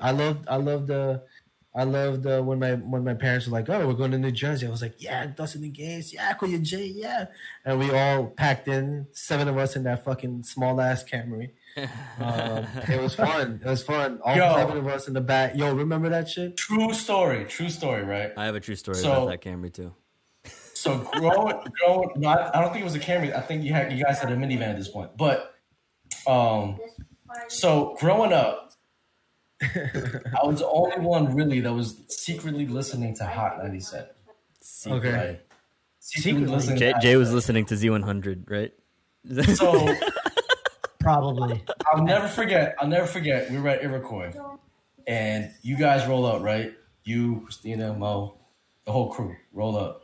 fun. I loved I loved the I loved uh, when my when my parents were like, "Oh, we're going to New Jersey." I was like, "Yeah, Dustin and Gaines, yeah, Kuya J, yeah," and we all packed in seven of us in that fucking small ass Camry. Um, it was fun. It was fun. All Yo. seven of us in the back. Yo, remember that shit? True story. True story. Right. I have a true story So- about that Camry too. So growing, growing. No, I, I don't think it was a Camry. I think you had you guys had a minivan at this point. But um, so growing up, I was the only one really that was secretly listening to Hot 97. Okay. Secretly Secretly. listening. Jay, to Jay was listening to Z100, right? So Probably. I'll never forget. I'll never forget. We were at Iroquois, and you guys roll up, right? You, Christina, Mo, the whole crew roll up,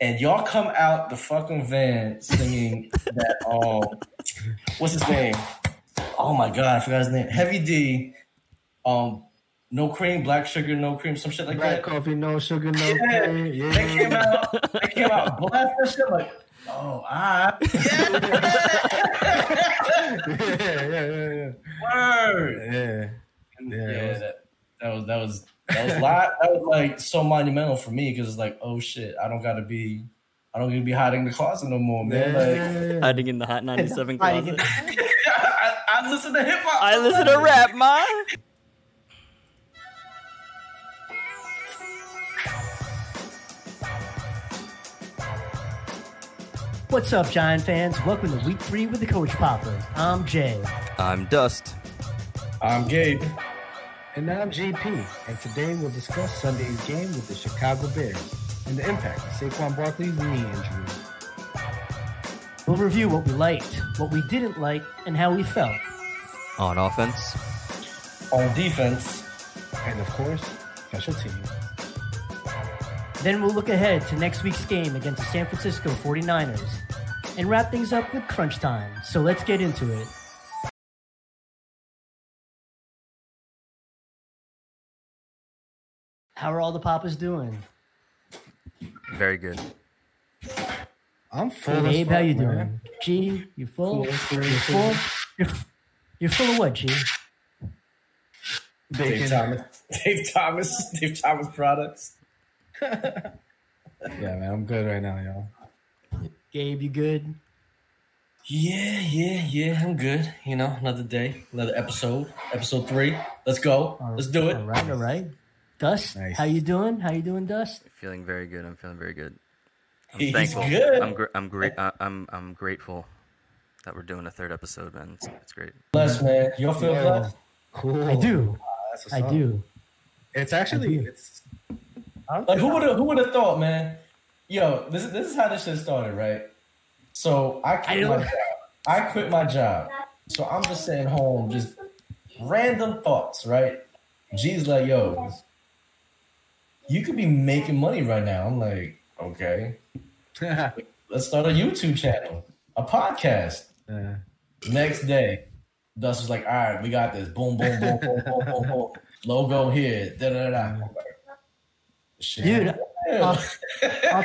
and y'all come out the fucking van singing that. Um, what's his name? Oh my god, I forgot his name. Heavy D. Um, no cream, black sugar, no cream, some shit like Black that. coffee, no sugar, no Yeah, cream. Yeah, They came out. They came out blast that shit like. Oh, I yeah, yeah, yeah, word. yeah. yeah. Yeah, Yeah, was- that, that was that was that was lot. That was like so monumental for me because it's like, oh shit, I don't gotta be, I don't gotta be hiding in the closet no more, man. Like, Yeah. Hiding in the Hot 97 closet. in- I, I listen to hip hop. I listen to rap, man. What's up, Giant fans? Welcome to week three with the Coach Papas. I'm Jay. I'm Dust. I'm Gabe. And I'm JP, and today we'll discuss Sunday's game with the Chicago Bears and the impact of Saquon Barkley's knee injury. We'll review what we liked, what we didn't like, and how we felt. On offense, On defense, And of course, special teams. Then we'll look ahead to next week's game against the San Francisco 49ers and wrap things up with crunch time. So let's get into it. How are all the papas doing? very good. I'm full. Hey, as Abe, how you man. doing? G, you full? Cool. You're full? You're, you're full of what, G? Dave Thomas, Dave Thomas, Dave Thomas products. Yeah, man, I'm good right now, y'all. Gabe, you good? Yeah, yeah, yeah. I'm good. You know, another day, another episode, episode three. Let's go. Let's do it. All right, all right. Dust, Nice. how you doing? How you doing, Dust? Feeling very good. I'm feeling very good. I'm He's thankful. good. I'm gr- I'm great. I- uh, I'm I'm grateful that we're doing a third episode, man. It's, it's great. Bless, man. Y'all feel Yo, blessed? Cool. I do. That's I do. It's actually do. it's Like who would have who would have thought, man? Yo, this is this is how this shit started, right? So I quit I my job. I quit my job. So I'm just sitting home, just random thoughts, right? G's like, yo, you could be making money right now. I'm like, okay, let's start a YouTube channel, a podcast. uh, Next day, Dust was like, all right, we got this. Boom, boom, boom, boom, boom, boom, boom. Logo here. Da da da. da. Shit. Dude, Yeah. uh,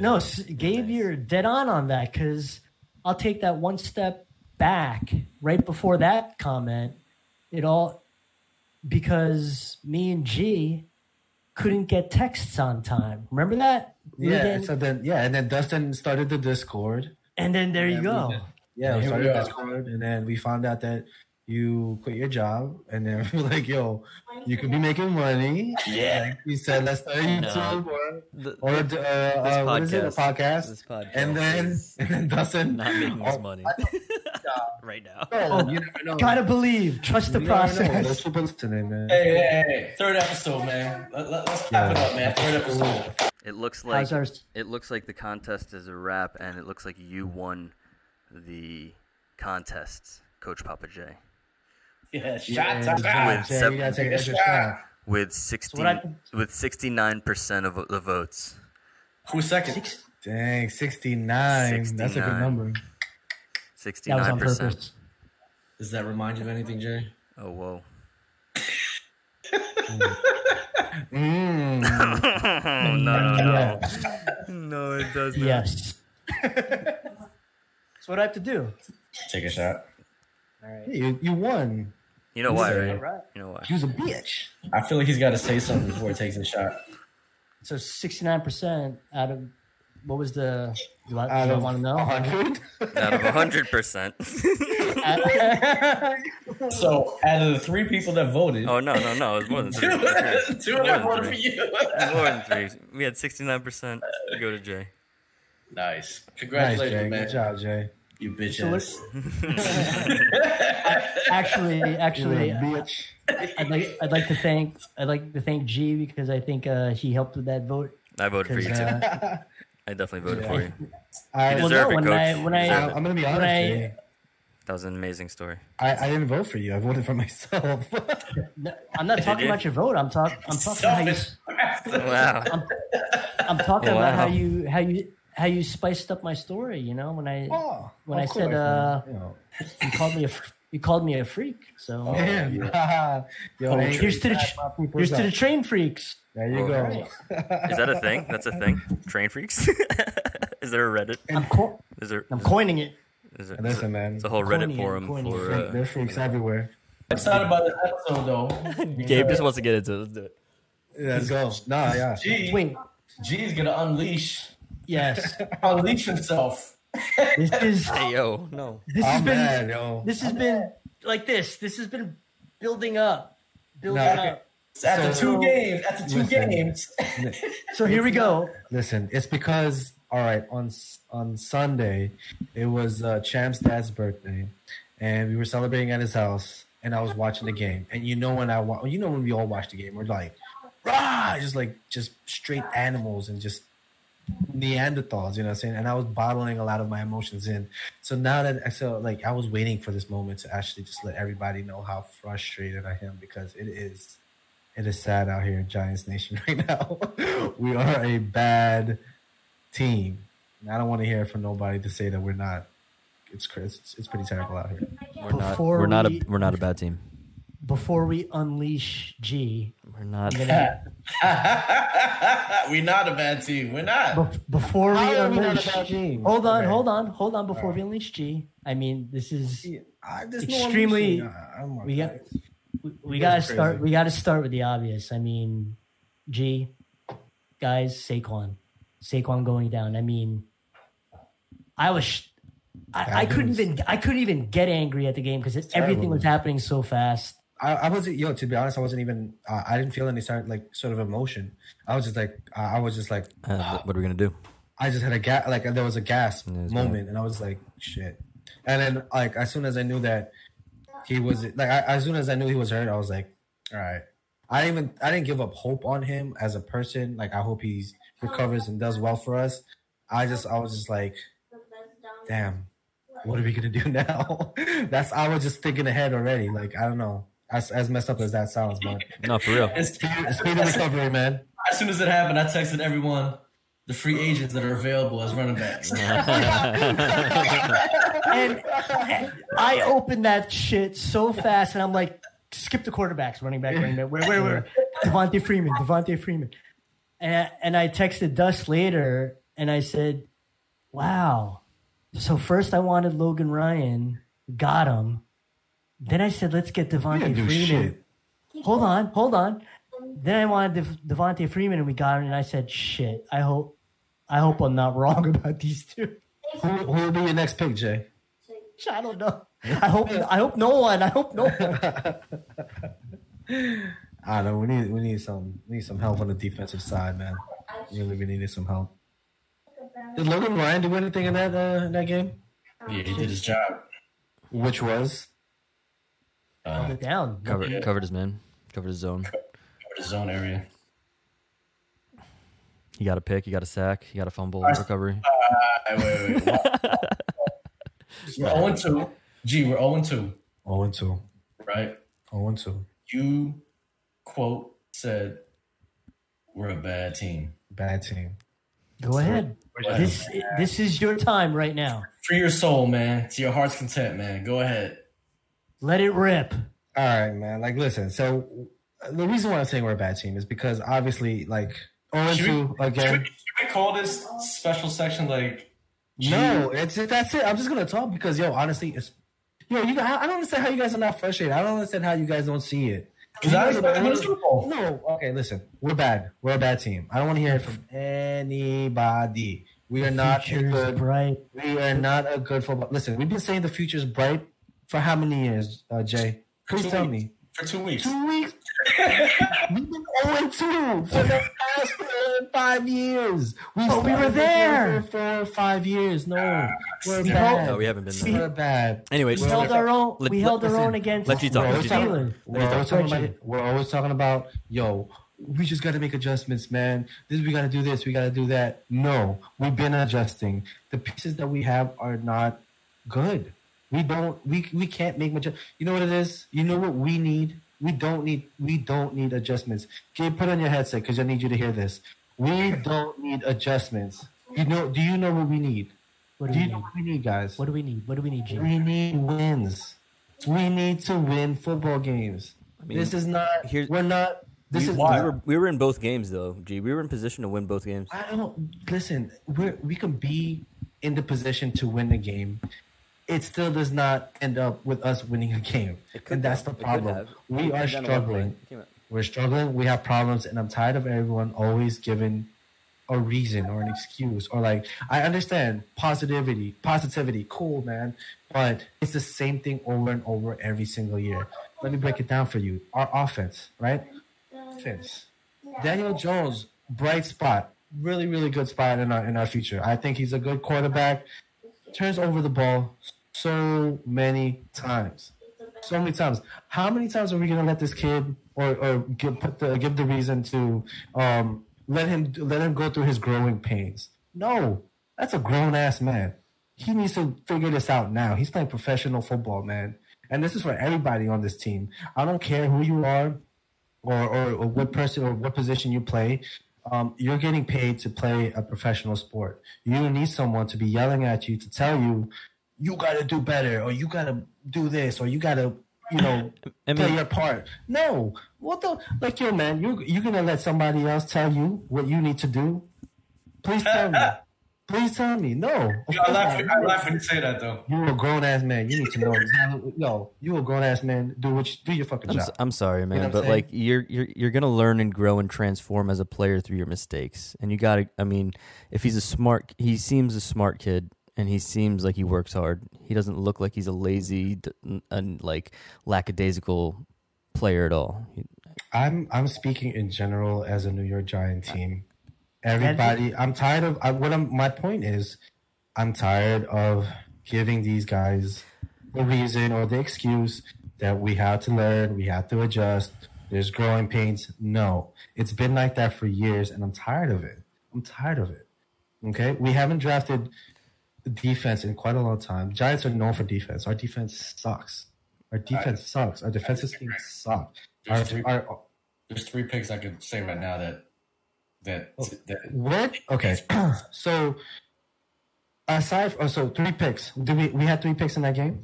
No, s- Gabe, you're dead on on that because I'll take that one step back right before that comment. It all because me and G couldn't get texts on time. Remember that? We were yeah. getting- So then, yeah, and then Dustin started the Discord. and then there you we go. did. Yeah, we Here we started are. Discord, and then we found out that you quit your job, and then we were like, "Yo, you could be making money." Yeah. Like we said, "Let's start a YouTube or The- or uh, uh, what is it, a podcast?" Podcast And then is and then Dustin not making us Oh, money right now. No, you never know. Gotta believe, trust the You never know. Those process. listening, man. Hey, hey, hey, hey, third episode, man. Let, let, us clap it up, man. Third episode. It looks like our it looks like the contest is a wrap, and it looks like you won the contest, Coach Papa J, Yeah, shots, Yeah, shots, Jay, you gotta take an extra shot. with sixty what I- with sixty nine percent of the votes. Who's second? Dang, sixty nine. That's a good number. Sixty that was on percent. purpose. Does that remind you of anything, Jay? Oh whoa! Mm. No, no, no, no! It does not. Yes. That's what I have to do. Take a shot. All right. Hey, you you won. You know why, right? Right. You know why? He was a bitch. I feel like he's got to say something before he takes a shot. So sixty nine percent out of what was the? Do I, Out do I of want to know? 100. Out of hundred percent. So, out of the three people that voted, Oh no, no, no! It was more than three. two, It was two of them voted for you. more than three. We had sixty nine percent. Go to Jay. nice. Nice, Congratulations, Jay. man. Good job, Jay. You bitch So ass. actually, actually, You're bitch. I'd like I'd like to thank I'd like to thank G because I think uh, he helped with that vote. I voted for you 'Cause, too. uh, I definitely voted Yeah. for you. I, You well, no, it, when coach. I when I I, am gonna be honest. When I- Jay. That was an amazing story. I, I didn't vote for you. I voted for myself. no, I'm not talking you? about your vote. I'm talking I'm talking how you Selfish. Wow. I'm talking about how you how you how you spiced up my story. You know when I oh, when I of said uh. You know. you called me a you called me a freak. So Oh, Man, yo, hey, here's to the that's my people's here's to the train freaks. There you Oh, go. right. Is that a thing? That's a thing. Train freaks. is there a Reddit? I'm co- Is there? I'm coining it. Is there? Listen, man. It's a whole Reddit Coining forum coining it. for. Freak- Uh, There's freaks everywhere. I'm excited about this episode, though. Gabe just wants to get into it. Let's do it. Let's go. Nah, yeah. G, Wait, G's gonna unleash, yes, unleash himself. this is Hey yo, no. this has I'm been mad, yo. this has been like this. This has been building up, building No, up. After So- two games, after two Listen. games, So here we go. Listen, it's because all right on S- on Sunday, it was uh, Champ's dad's birthday, and we were celebrating at his house, and I was watching the game. And you know when I wa- you know when we all watch the game, we're like, rah, just like just straight animals and just Neanderthals, you know what I'm saying? And I was bottling a lot of my emotions in. So now that I so like I was waiting for this moment to actually just let everybody know how frustrated I am because it is it is sad out here in Giants Nation right now. we are a bad team. And I don't want to hear from nobody to say that we're not. It's cra- it's, it's pretty terrible out here. We're not. We're not a. We're not a bad team. Before we unleash G, We're not. Gonna, we're not a bad team. We're not. bef- before we How are we not a unleash. bad team? Hold on, Okay. hold on, hold on. Before we unleash G, I mean this is I, there's no Extremely- unleashing. I- I'm- we got we, we gotta guys are start. We gotta start with the obvious. I mean, G, guys, Saquon, Saquon going down. I mean, I was. sh- I, I couldn't even I couldn't even get angry at the game because everything was happening so fast. I, I wasn't yo. To be honest, I wasn't even. Uh, I didn't feel any sort like sort of emotion. I was just like. I was just like. Uh, what are we gonna do? I just had a gas. Like there was a gasp moment, and I was like, shit. And then like as soon as I knew that he was like, I, as soon as I knew he was hurt, I was like, all right. I didn't even. I didn't give up hope on him as a person. Like I hope he recovers and does well for us. I just. I was just like, damn. What are we gonna do now? That's. I was just thinking ahead already. Like I don't know. As, as messed up as that sounds, but No, for real. As, speed of recovery, man. as soon as it happened, I texted everyone the free agents that are available as running backs. and I opened that shit so fast, and I'm like, skip the quarterbacks, running back, running back. Where, where, where? Devonta Freeman, Devonta Freeman. And, and I texted Dust later, and I said, wow. So first I wanted Logan Ryan, got him. Then I said, let's get We Devonta didn't Freeman. shit. Hold on, hold on. Then I wanted Dev- Devonta Freeman, and we got him. And I said, shit. I hope, I hope I'm not wrong about these two. Who, who will be your next pick, Jay? I don't know. I hope I hope no one. I hope no one. I don't know. We need we need some we need some help on the defensive side, man. Really, we needed some help. Did Logan Ryan do anything in that uh, in that game? yeah, he did his job. Which was Uh, Put it down. Covered. Covered his man. Covered his zone. covered his zone area. He got a pick. He got a sack. He got a fumble recovery. Uh, wait, wait, wait. we're 0 2. G, we're 0 2, zero oh and two. right? Zero and two. You, quote, said, we're a bad team. Bad team. Go ahead. This this is your time right now. For your soul, man. To your heart's content, man. Go ahead. Let it rip. All right, man. Like, listen. So the reason why I'm saying we're a bad team is because obviously, like, zero and Should two we, should, we, again. should we call this special section like G? No, it's that's it. I'm just gonna talk because yo, honestly, it's Yo, you. I I don't understand how you guys are not frustrated. I don't understand how you guys don't see it. Because I was about to win the Super Bowl. No, okay, listen. We're bad. We're a bad team. I don't want to hear it from anybody. We are not good. bright. We are not a good football. Listen, we've been saying the future's bright for how many years, uh, Jay? Please Two tell weeks. me. For two weeks. Two weeks. We've been 0 2 for the past uh, five years. We But we were there. for four or five years. No, we're We bad. held- No, we haven't been there. We're bad. Anyway, We just- held our own. Let- we let- held our listen, own against. let you the talk, We're let always you talking, talk. Steelers. we're always talking about, we're always talking about, yo, we just got to make adjustments, man. This we got to do this, we got to do that. No, we've been adjusting. The pieces that we have are not good. We don't, we we can't make much. You know what it is? You know what we need? We don't need, we don't need adjustments. Gabe, put on your headset because I need you to hear this. We don't need adjustments. You know? Do you know what we need? What do Do we you know need? what we need, guys? What do we need? What do we need, Jim? We need wins. We need to win football games. I mean, this is not. here's- we're not. This we, is. we were we were in both games though. Gee, we were in position to win both games. I don't listen. We we can be in the position to win the game. It still does not end up with us winning a game, and that's the problem. We are struggling. We're struggling. We have problems, and I'm tired of everyone always giving a reason or an excuse or like I understand positivity, positivity, cool man, but it's the same thing over and over every single year. Let me break it down for you. Our offense, right? Offense. Daniel Jones, bright spot, really, really good spot in our in our future. I think he's a good quarterback. Turns over the ball so many times, so many times. How many times are we gonna let this kid or or give put the give the reason to um let him let him go through his growing pains? No, that's a grown ass man. He needs to figure this out now. He's playing professional football, man, and this is for everybody on this team. I don't care who you are or, or, or what person or what position you play, um, you're getting paid to play a professional sport. You need someone to be yelling at you to tell you, you got to do better, or you got to do this, or you got to, you know, I play your part. No, what the like, yo, man, you you're gonna let somebody else tell you what you need to do? Please tell me. Please tell me. No. Of I course laugh, not. I laugh when you say that though. You're a grown ass man. You need to know. exactly- Yo, you a grown ass man. Do what you, do your fucking I'm, job. s- I'm sorry, man, what I'm but saying? like you're you're you're gonna learn and grow and transform as a player through your mistakes, and you gotta. I mean, if he's a smart, he seems a smart kid, and he seems like he works hard. He doesn't look like he's a lazy and like lackadaisical player at all. He- I'm I'm speaking in general as a New York Giant team. Everybody, I'm tired of. I, what I'm, my point is, I'm tired of giving these guys the reason or the excuse that we have to learn, we have to adjust. There's growing pains. No, it's been like that for years, and I'm tired of it. I'm tired of it. Okay, we haven't drafted defense in quite a long time. Giants are known for defense. Our defense sucks. Our defense sucks. Our defensive scheme sucks. Our, There's three- our, There's three picks I could say right now that that oh, that What? Okay. so aside, oh, so three picks. Do we we had three picks in that game?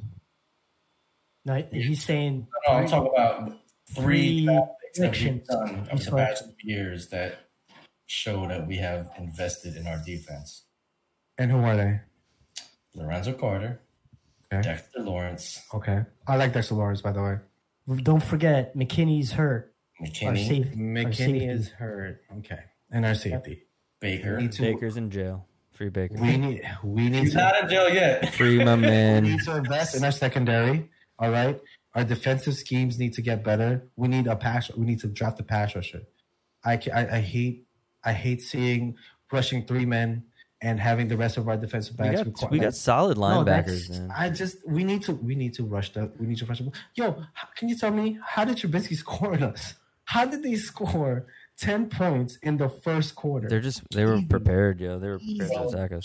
No, he's saying No, I'm talking about three Three bad things that predictions. done over the past years that show that we have invested in our defense. And who are they? Lorenzo Carter, Okay. Dexter Lawrence, Okay. I like Dexter Lawrence, by the way. don't forget McKinney's hurt. McKinney, safe, our McKinney is hurt. Okay. And our safety. Baker. We need to. Baker's in jail. Free Baker. We need. We need He's to. not in jail yet. Free my man. We man. need to invest in our secondary. All right. Our defensive schemes need to get better. We need a pass. We need to draft the pass rusher. I, I, I hate I hate seeing rushing three men and having the rest of our defensive We backs. got require- we got solid No, linebackers, that's- man. I just we need to we need to rush the we need to rush the ball. Yo, how, can you tell me how did Trubisky score on us? How did they score ten points in the first quarter? They're just they were prepared, yo. They were prepared to attack us.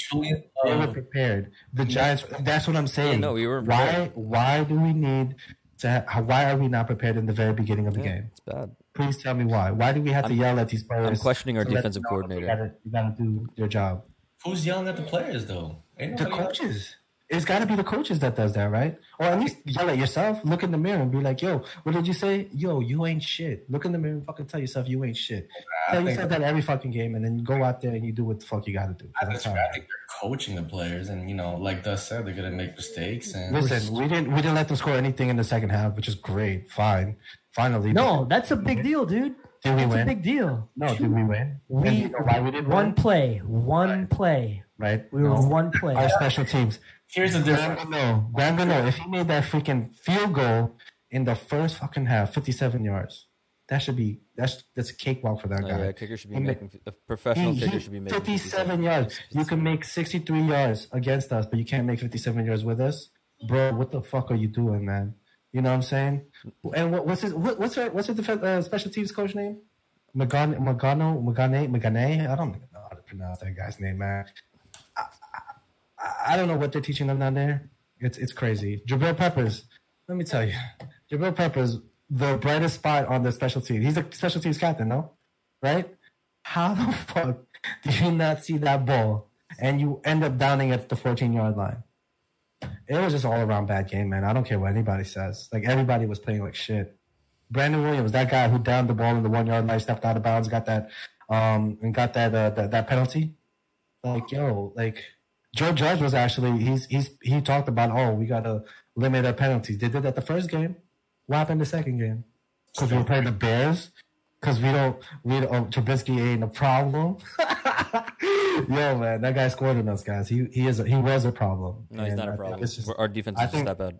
They were prepared. The Giants. That's what I'm saying. no, we weren't Why? Why do we need to? Ha- why are we not prepared in the very beginning of the Yeah, game? it's bad. Please tell me why. Why do we have to I'm- yell at these players? I'm questioning our defensive them know that coordinator. You gotta, you gotta do your job. who's yelling at the players though? Ain't The nobody else. coaches. It's got to be the coaches that does that, right? Or at least yell at yourself. Look in the mirror and be like, "Yo, what did you say? Yo, you ain't shit." Look in the mirror and fucking tell yourself you ain't shit. I Tell yourself that every fucking game, and then go out there and you do what the fuck you got to do. 'Cause I I'm think, tired. I think their coaching the players, and you know, like Dust said, they're gonna make mistakes. And Listen, we didn't we didn't let them score anything in the second half, which is great. Fine, finally. No, that's a big deal, dude. did we That's a win? big deal. No, did we win? We And you know why we did one win? play, one play. Right, We were No. one play. Our special teams. here's the Graham difference. Gano, Graham Gano, if he made that freaking field goal in the first fucking half, 57 yards, that should be that's that's a cakewalk for that Oh, guy. yeah, kicker should be He making a professional He- kicker should be making 57 yards. You can make 63 yards against us, but you can't make 57 yards with us, bro. What the fuck are you doing, man? You know what I'm saying? And what, what's his what, what's her what's her def- uh, special teams coach name? Magano Magano Magane Magane. I don't know how to pronounce that guy's name, man. I, don't know what they're teaching them down there. It's it's crazy. Jabril Peppers. Let me tell you, Jabril Peppers, the brightest spot on the special team. He's a special teams captain, no? Right? How the fuck do you not see that ball and you end up downing at the 14 yard line? It was just all around bad game, man. I don't care what anybody says. Like everybody was playing like shit. Brandon Williams, that guy who downed the ball in the one yard line, stepped out of bounds, got that, um, and got that uh, that, that penalty. Like yo, like Joe Judge was actually he's he's he talked about oh we gotta limit our penalties. They did that the first game. What happened the second game? Because we were playing the Bears. Because we don't we don't, oh, Trubisky ain't a problem. Yo man, that guy scored on us guys. He he is a, he was a problem. No, he's not a problem. it's just- Our defense I is a think- step out.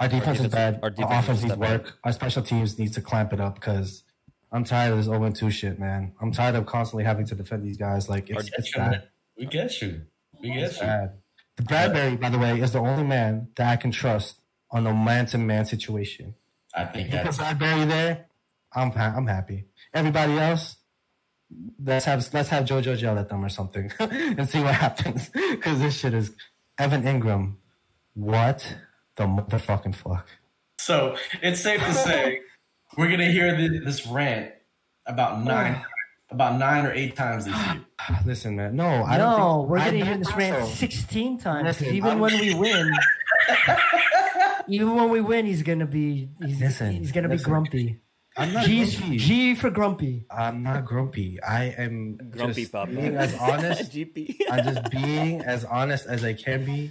our defense is defense- bad. our Our, defense is offense needs step back. work. Our special teams needs to clamp it up because I'm tired of this 0 2 shit, man. I'm tired of constantly having to defend these guys. Like it's, it's bad. We get you. We get It's you. bad. Bradberry, by the way, is the only man that I can trust on a man to man situation. I think put that's Bradberry there, I'm ha- I'm happy. Everybody else, let's have let's have JoJo yell at them or something and see what happens. Because this shit is Evan Engram. What the motherfucking fuck? so. It's safe to say we're gonna hear thi- this rant about nine, about nine or eight times this year. Ah, listen, man. No, I don't. no, think, we're I gonna hear this think rant 16 times. Listen, even I'm- when we win, even when we win, he's gonna be he's, Listen, he's gonna listen. be grumpy. I'm not G's, grumpy. G for grumpy. I'm not grumpy. I am Grumpy just Papa. being as honest. GP. I'm just being as honest as I can be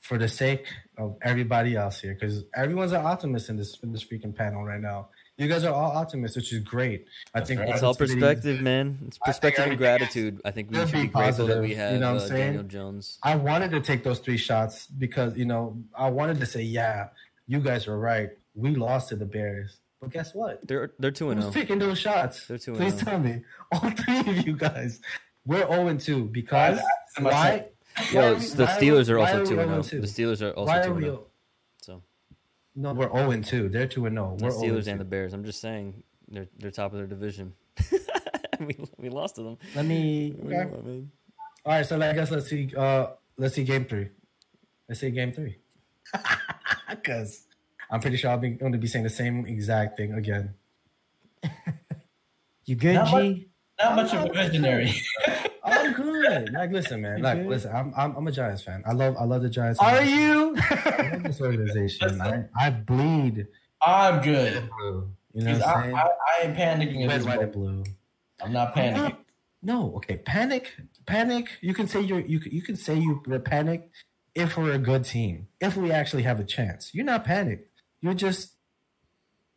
for the sake of everybody else here, because everyone's an optimist in this in this freaking panel right now. You guys are all optimists, which is great. I think right. It's all perspective, man. It's perspective and everything is- gratitude. I think we should be be grateful that positive, we you have know what uh, I'm saying? Daniel Jones. I wanted to take those three shots because you know I wanted to say, yeah, you guys are right. We lost to the Bears, but guess what? They're they're two and Who's zero. taking those shots? They're 2-0. Please tell me, all three of you guys, we're zero two because two because I- why? Yo, why are it's- we- the Steelers are also two and 0-2? The Steelers are also two and zero. So No, we're zero and two. They're two and zero. the We're 0 Steelers and and the. Bears. I'm just saying they're they're top of their division. we we lost to them. Let me. Okay. I mean, All right, so I guess let's see. Uh, let's see game three. Let's see game three. Because I'm pretty sure I'll be going to be saying the same exact thing again. You good, Not G? Not much of a visionary. I'm good. Like, listen, man. Like, listen. I'm, I'm I'm a Giants fan. I love I love the Giants. Are you? I love this organization. I, I bleed I'm good. blue. You know what I, I'm saying? I, I ain't panicking. Red, white, and blue. I'm not I'm panicking. not- no, okay. Panic, panic. You can say you're you can, you can say you were panicked if we're a good team. If we actually have a chance, you're not panicked. You're just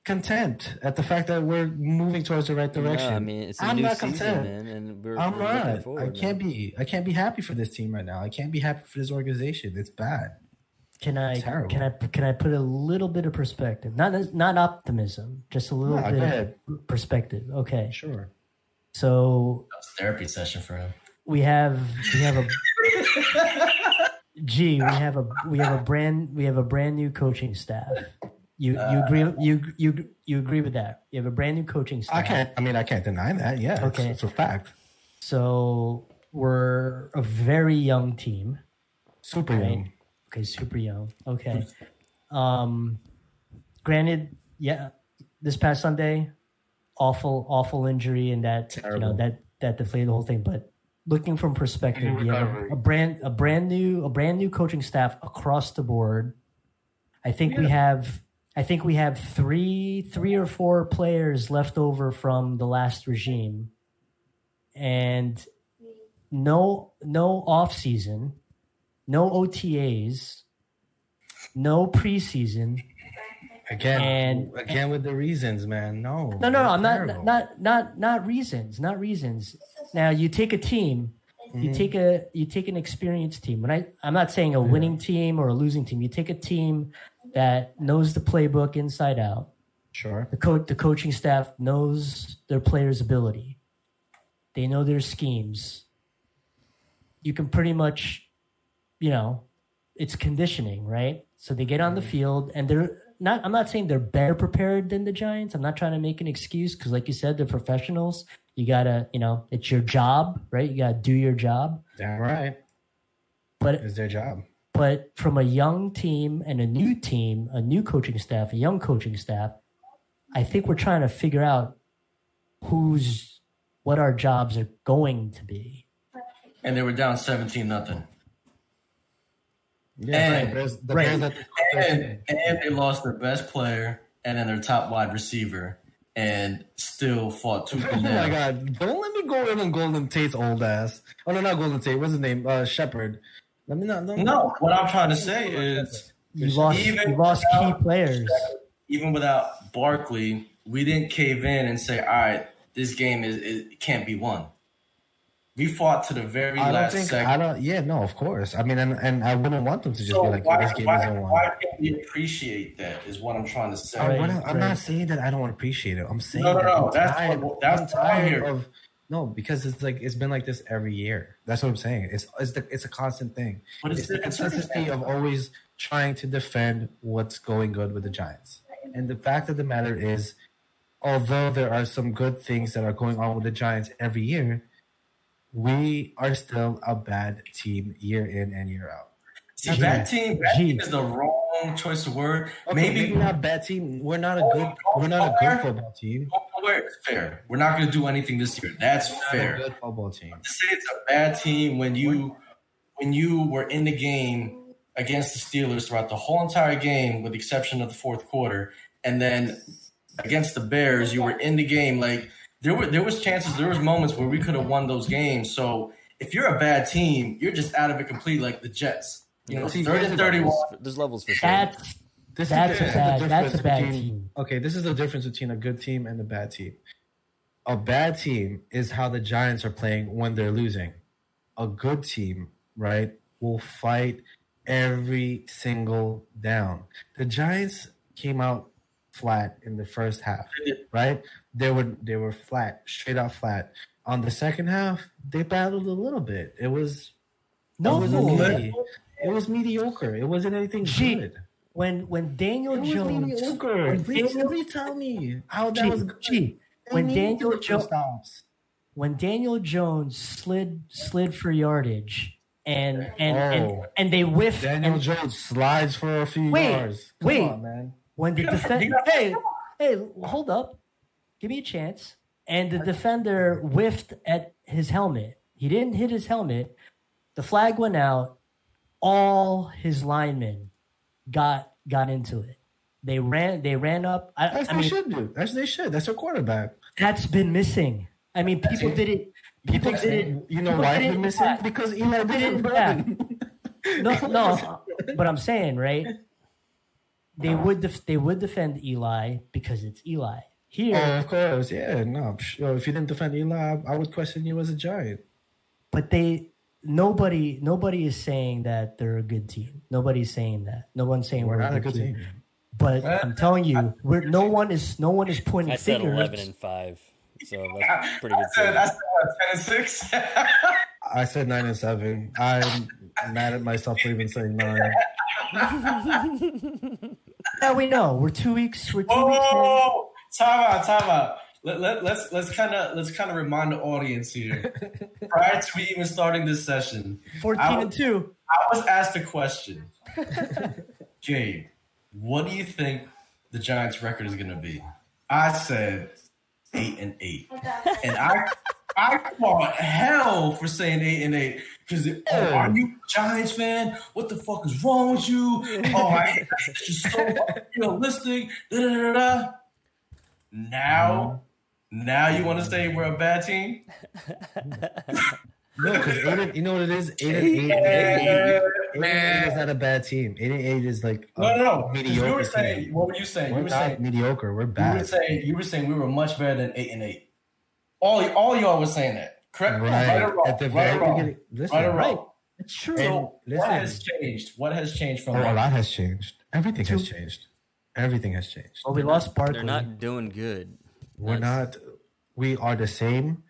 content at the fact that we're moving towards the right direction. no, I mean it's a I'm new not season, content. man, and we're, I'm we're not. forward. I can't be. I can't be happy for this team right now. I can't be happy for this organization. It's bad. Can I Terrible. can I can I put a little bit of perspective? Not not optimism, just a little No, bit of perspective. Okay, Sure. so That was a therapy session for him. we have we have a gee We have a we have a brand we have a brand new coaching staff. You you agree you you you agree with that? You have a brand new coaching staff. I can't. I mean, I can't deny that. Yeah. it's- Okay. It's, a fact. So we're a very young team. Super Right. young. Okay, super young. Okay. Um granted, yeah, this past Sunday, awful, awful injury and that you know that that deflated the whole thing. But looking from perspective, Speedy you have a brand a brand new a brand new coaching staff across the board. I think we have I think we have three three or four players left over from the last regime. And no no off season, no OTAs, no preseason. Again, And- again with the reasons, man. No, No, no, no. I'm not Terrible. not not not reasons, not reasons. Now you take a team, you Mhm. take a you take an experienced team. When I I'm not saying a winning team or a losing team. You take a team that knows the playbook inside out. Sure. The coach the coaching staff knows their players' ability. They know their schemes. You can pretty much, you know, it's conditioning, right? So they get on the mm-hmm. field and they're not I'm not saying they're better prepared than the Giants. I'm not trying to make an excuse because like you said, they're professionals. You gotta, you know, it's your job, right? You gotta do your job. Damn right. But It's their job. But from a young team and a new team, a new coaching staff, a young coaching staff, I think we're trying to figure out who's what our jobs are going to be. And they were down 17 nothing. Yeah, And- the Bears, the right. The And, and they lost their best player and then their top wide receiver and still fought tooth Oh my god! Don't let me go in on Golden Tate's old ass. Oh no, not Golden Tate. What's his name? Uh, Shepard. Let me not. don't- No, what I'm trying to say is You lost Even you lost key players. even without Barkley, we didn't cave in and say, all right, this game is it can't be won. We fought to the very I don't last think. second. I don't. Yeah, no, of course. I mean, and, and I wouldn't want them to just so be like, why, "This game why, isn't won." why can't we appreciate that? Is what I'm trying to say. I wanna, I'm right. not saying that I don't appreciate it. I'm saying No, no, that no, I'm that's tired, what- that's I'm tired of. No, because it's like it's been like this every year. That's what I'm saying. It's it's the, it's a constant thing. But it's It's the different consistency of always trying to defend what's going good with the Giants. And the fact of the matter is, although there are some good things that are going on with the Giants every year, we are still a bad team year in and year out. See, bad team, bad team is the wrong choice of word. Okay, maybe, maybe not bad team. We're not a Oh, good. We're not a good football team. Where it's fair. We're not going to do anything this year. That's not fair. a good football team. to say it's a bad team when you when you were in the game against the Steelers throughout the whole entire game, with the exception of the fourth quarter, and then against the Bears, you were in the game. Like there were there was chances, there was moments where we could have won those games. So if you're a bad team, you're just out of it completely, like the Jets. You know, See, third there's and thirty-one. Levels- There's levels for sure. That's This That's is a bad- that's a bad between- team. Okay, this is the difference between a good team and a bad team. A bad team is how the Giants are playing when they're losing. A good team, right, will fight every single down. The Giants came out flat in the first half, right? They were they were flat, straight out flat. On the second half, they battled a little bit. It was no it was okay. It was mediocre. It wasn't anything Gee, good. When when Daniel Jones when Please, Daniel- please tell me how that Gee, was good. gee, when Daniel Jones when Daniel Jones slid slid for yardage and and and, Oh. and they whiffed Daniel and Jones slides for a few Wait, yards. Come wait. on, man. when the You gotta- defense hey hey hold up give me a chance and the defender whiffed at his helmet he didn't hit his helmet the flag went out all his linemen got got into it they ran they ran up i, That's I they mean should do. That's they should. That's their quarterback. that's been missing i mean people did it people You did it You know why did he's it missing? back. Because Eli didn't did it no, no, but I'm saying right. They would def- they would defend Eli because it's Eli. Here, Oh, of course. Yeah, no. If you didn't defend Eli, I would question you as a giant. but they nobody nobody is saying that they're a good team. Nobody's saying that. No one's saying We're we're, not a good team. But I'm telling you, we're no one is no one is pointing I said fingers. eleven and five, so that's pretty good. I said. I said what, ten and six. I said nine and seven. I'm mad at myself for even saying nine. now we know. We're two weeks. We're two weeks. In. oh, time out, time out. Let, let, let's let's kind of let's kind of remind the audience here. Prior to even starting this session, Fourteen I and two. I was asked a question. Gabe, what do you think the Giants' record is going to be? I said eight and eight, and I I fought hell for saying eight and eight because oh, are you a Giants fan? What the fuck is wrong with you? Oh, I, just so realistic. Da, da, da, da. Now, now you want to say we're a bad team? No, because Aiden, you know what it is? Eight and eight, eight, and eight, eight is not a bad team. Eight and eight is like a No, no, no. 'Cause mediocre You were saying, team. what were you saying? We're You were not saying, mediocre. We're you were bad. saying, you were saying we were much better than eight and eight. All, all y'all was saying that. Correct? Right. or wrong? At the right or wrong? beginning. Listen, Right or Right. wrong? It's true. So listen. what has changed? What has changed from Oh, a lot has changed. Everything has changed. Everything has changed. well, we lost Barkley. They're not doing good. We're not. We are the same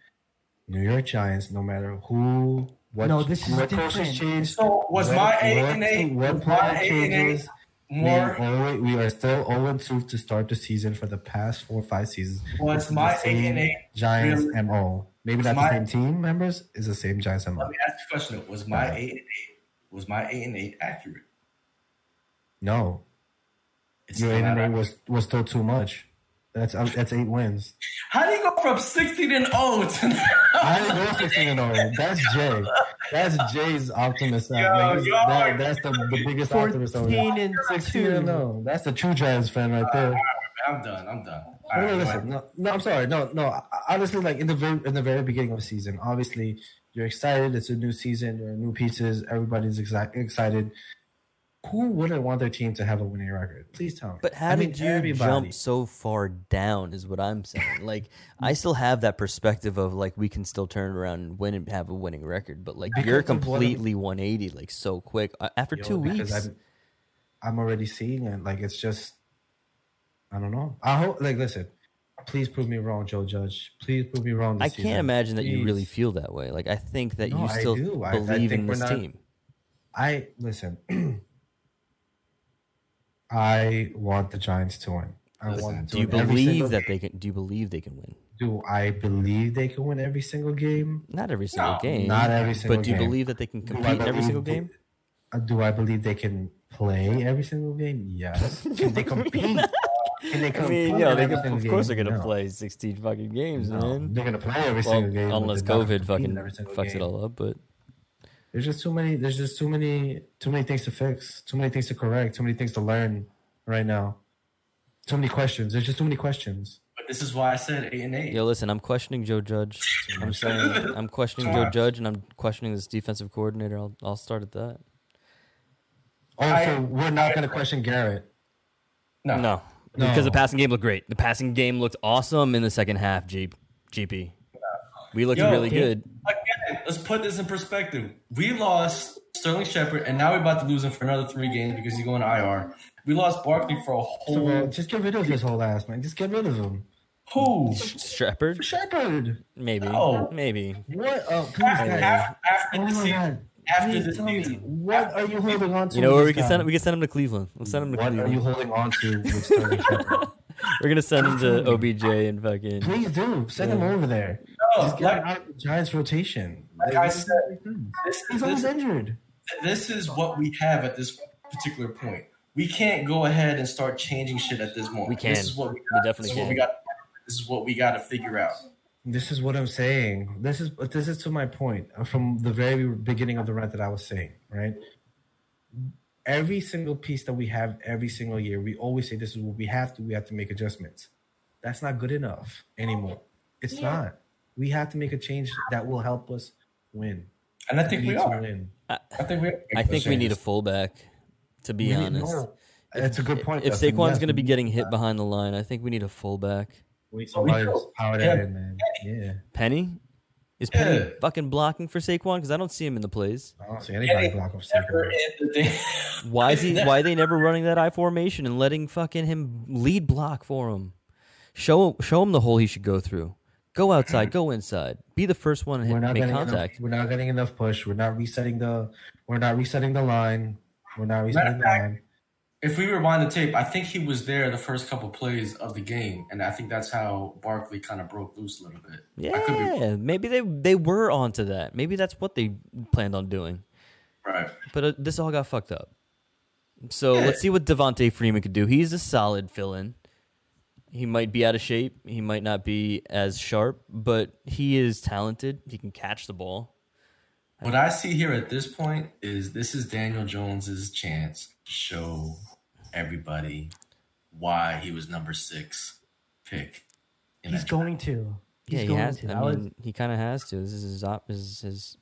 New York Giants. No matter who, what, No, this is what different. coaches change. So was what- my eight and eight? What my player eight and eight changes? We, more? always, we are still 0 2 to start the season for the past four or five seasons. Was This my the same eight and eight Giants really- MO. Maybe Was not my- the same team members. Is the same Giants MO. Let me ask you a question. Was my Uh-huh. eight and eight? Was my eight and eight accurate? No, It's your still eight and eight was was still too much. That's that's eight wins. How do you go from sixteen and zero to? I didn't go 16 and 0. That's Jay. That's Jay's optimist. Yo, Like, that- that's the, the biggest optimist over there. 14 and 16 and 2. 0. That's the true Giants fan right there. I'm done. I'm done. All No, no, listen, no, no, I'm sorry. No, no. Honestly, like in the very in the very beginning of the season, obviously you're excited. It's a new season. There are new pieces. Everybody's exa- excited. Who wouldn't want their team to have a winning record? Please tell me. But how I mean, did you everybody. jump so far down? Is what I'm saying. Like I still have that perspective of like we can still turn around and win and have a winning record. But like Because you're completely 180 like so quick Uh, after Yo, two weeks. I'm, I'm already seeing it. Like it's just, I don't know. I hope. Like, listen, please prove me wrong, Joe Judge. Please prove me wrong. I can't season. imagine that you really feel that way. Like I think that No, you I still. I- I believe think in this not- team. I listen. I want the Giants to win. I Listen, want them to Do you believe that game. they can? Do you believe they can win? Do I believe they can win every single game? Not every single No, game. not every single game. But do you game. believe that they can compete in every single game? Uh, Do I believe they can play every single game? Yes. Can they compete? Can they I compete? mean, yeah, they can, of course game? they're gonna No. play 16 fucking games, No, man. they're gonna play every Well, single game. unless COVID fucking fucks it all up, but There's just too many. There's just too many. Too many things to fix. Too many things to correct. Too many things to learn right now. Too many questions. There's just too many questions. But this is why I said eight and eight. yo, listen, I'm questioning Joe Judge. I'm saying I'm questioning Joe Judge, and I'm questioning this defensive coordinator. I'll I'll start at that. Also, I- we're not going to question Garrett. no, No, No. because the passing game looked great. The passing game looked awesome in the second half. G- GP, we looked Yo, really yeah. good. Again, let's put this in perspective. We lost Sterling Shepard, and now we're about to lose him for another three games because he's going to IR. We lost Barkley for a So, uh, whole. just get rid of his whole ass, man. Just get rid of him. Who? Shepard, Shepard. maybe, No. maybe. What? Oh, please, After, guys. after, after Oh the my season. god. After Please the tell me, season. what are you holding on to? You know where we can guy? send him? We can send him to Cleveland. We'll send him to What are Cleveland. you holding on to with Sterling Shepard? We're gonna send him to OBJ and fucking. Please do. Send him over there. No, Just get like, out of the Giants rotation. Like I said, this, He's always this, injured. this is what we have at this particular point. We can't go ahead and start changing shit at this moment. We can. This is what we, We definitely this is what we got. This is what we got to figure out. This is what I'm saying. This is this is to my point uh, from the very beginning of the rant that I was saying, right? Every single piece that we have every single year, we always say this is what we have to. We have to make adjustments. That's not good enough anymore. It's not. We have to make a change that will help us win. And I think we need are. win. I think we. Are. I think we need a fullback. To be We honest, that's a good point. if Dustin. Saquon's Yes, going to be getting hit behind the line, I think we need a fullback. Wait, oh, somebody do. power that Yeah. in, man. Yeah, Penny is Penny fucking blocking for Saquon because I don't see him in the plays. I don't see anybody block off Never Saquon. in the day. Why is he? Why are they never running that I formation and letting fucking him lead block for him? Show show him the hole he should go through. Go outside. Go inside. Be the first one to We're not make getting contact. enough. We're not getting enough push. We're not resetting the. We're not resetting the line. We're not resetting of the line. If we rewind the tape, I think he was there the first couple plays of the game, and I think that's how Barkley kind of broke loose a little bit. I could be. Yeah, maybe they they were onto that. Maybe that's what they planned on doing. right. But uh, this all got fucked up. So Yeah. let's see what Devonta Freeman could do. He's a solid fill-in. He might be out of shape. He might not be as sharp, but he is talented. He can catch the ball. What I see here at this point is this is Daniel Jones's chance to show everybody why he was number six pick. in He's going to. He's yeah, he going has. to. I I was- mean, he kind of has to. This is his op- his, his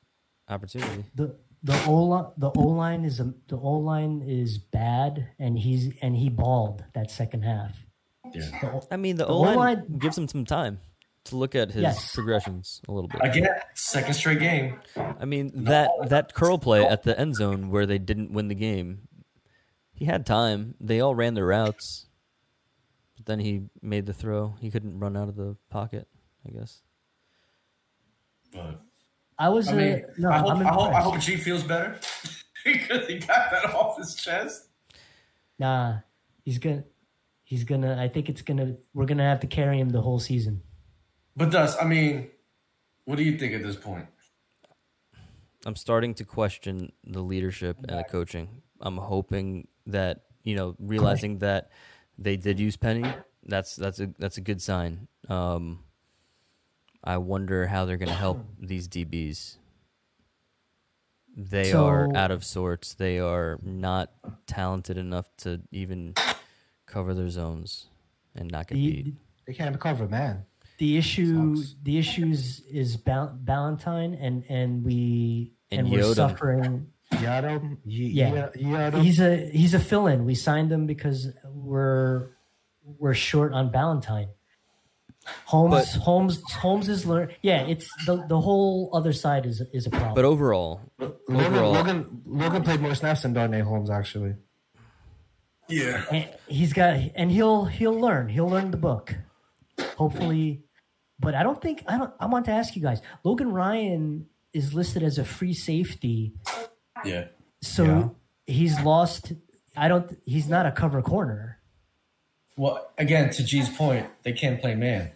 opportunity. the the O the O line is a, the O line is bad, and he's and he balled that second half. Yeah. I mean, the The O line O-line- gives him some time to look at his Yes. progressions a little bit. Again, second straight game. I mean, that that curl play at the end zone where they didn't win the game, he had time. They all ran their routes, but then he made the throw. He couldn't run out of the pocket. I guess. But I was I uh, mean, no, I, hope, I'm I, hope, I hope G feels better because he got that off his chest. Nah, he's gonna he's gonna. I think it's gonna. We're gonna have to carry him the whole season. But Dust, I mean, what do you think at this point? I'm starting to question the leadership and the coaching. I'm hoping that you know, realizing that they did use Penny. That's that's a that's a good sign. Um, I wonder how they're going to help these DBs. They So- are out of sorts. They are not talented enough to even cover their zones and not get The beat. They can't cover man. the issue the issues is Bal- Ballentine and and we And and, we're Yoda. suffering. Yiadom, Yeah. Yiadom. He's a he's a fill in. We signed him because we're we're short on Ballentine. Holmes But- Holmes Holmes is learn. Yeah, it's the the whole other side is is a problem. But overall, Logan, overall- Logan, Logan played more snaps than Darnay Holmes actually. Yeah. and he's got and he'll he'll learn he'll learn the book hopefully but i don't think i don't i want to ask you guys logan ryan is listed as a free safety Yeah. so Yeah. he's lost i don't he's not a cover corner Well, again, to G's point, they can't play man.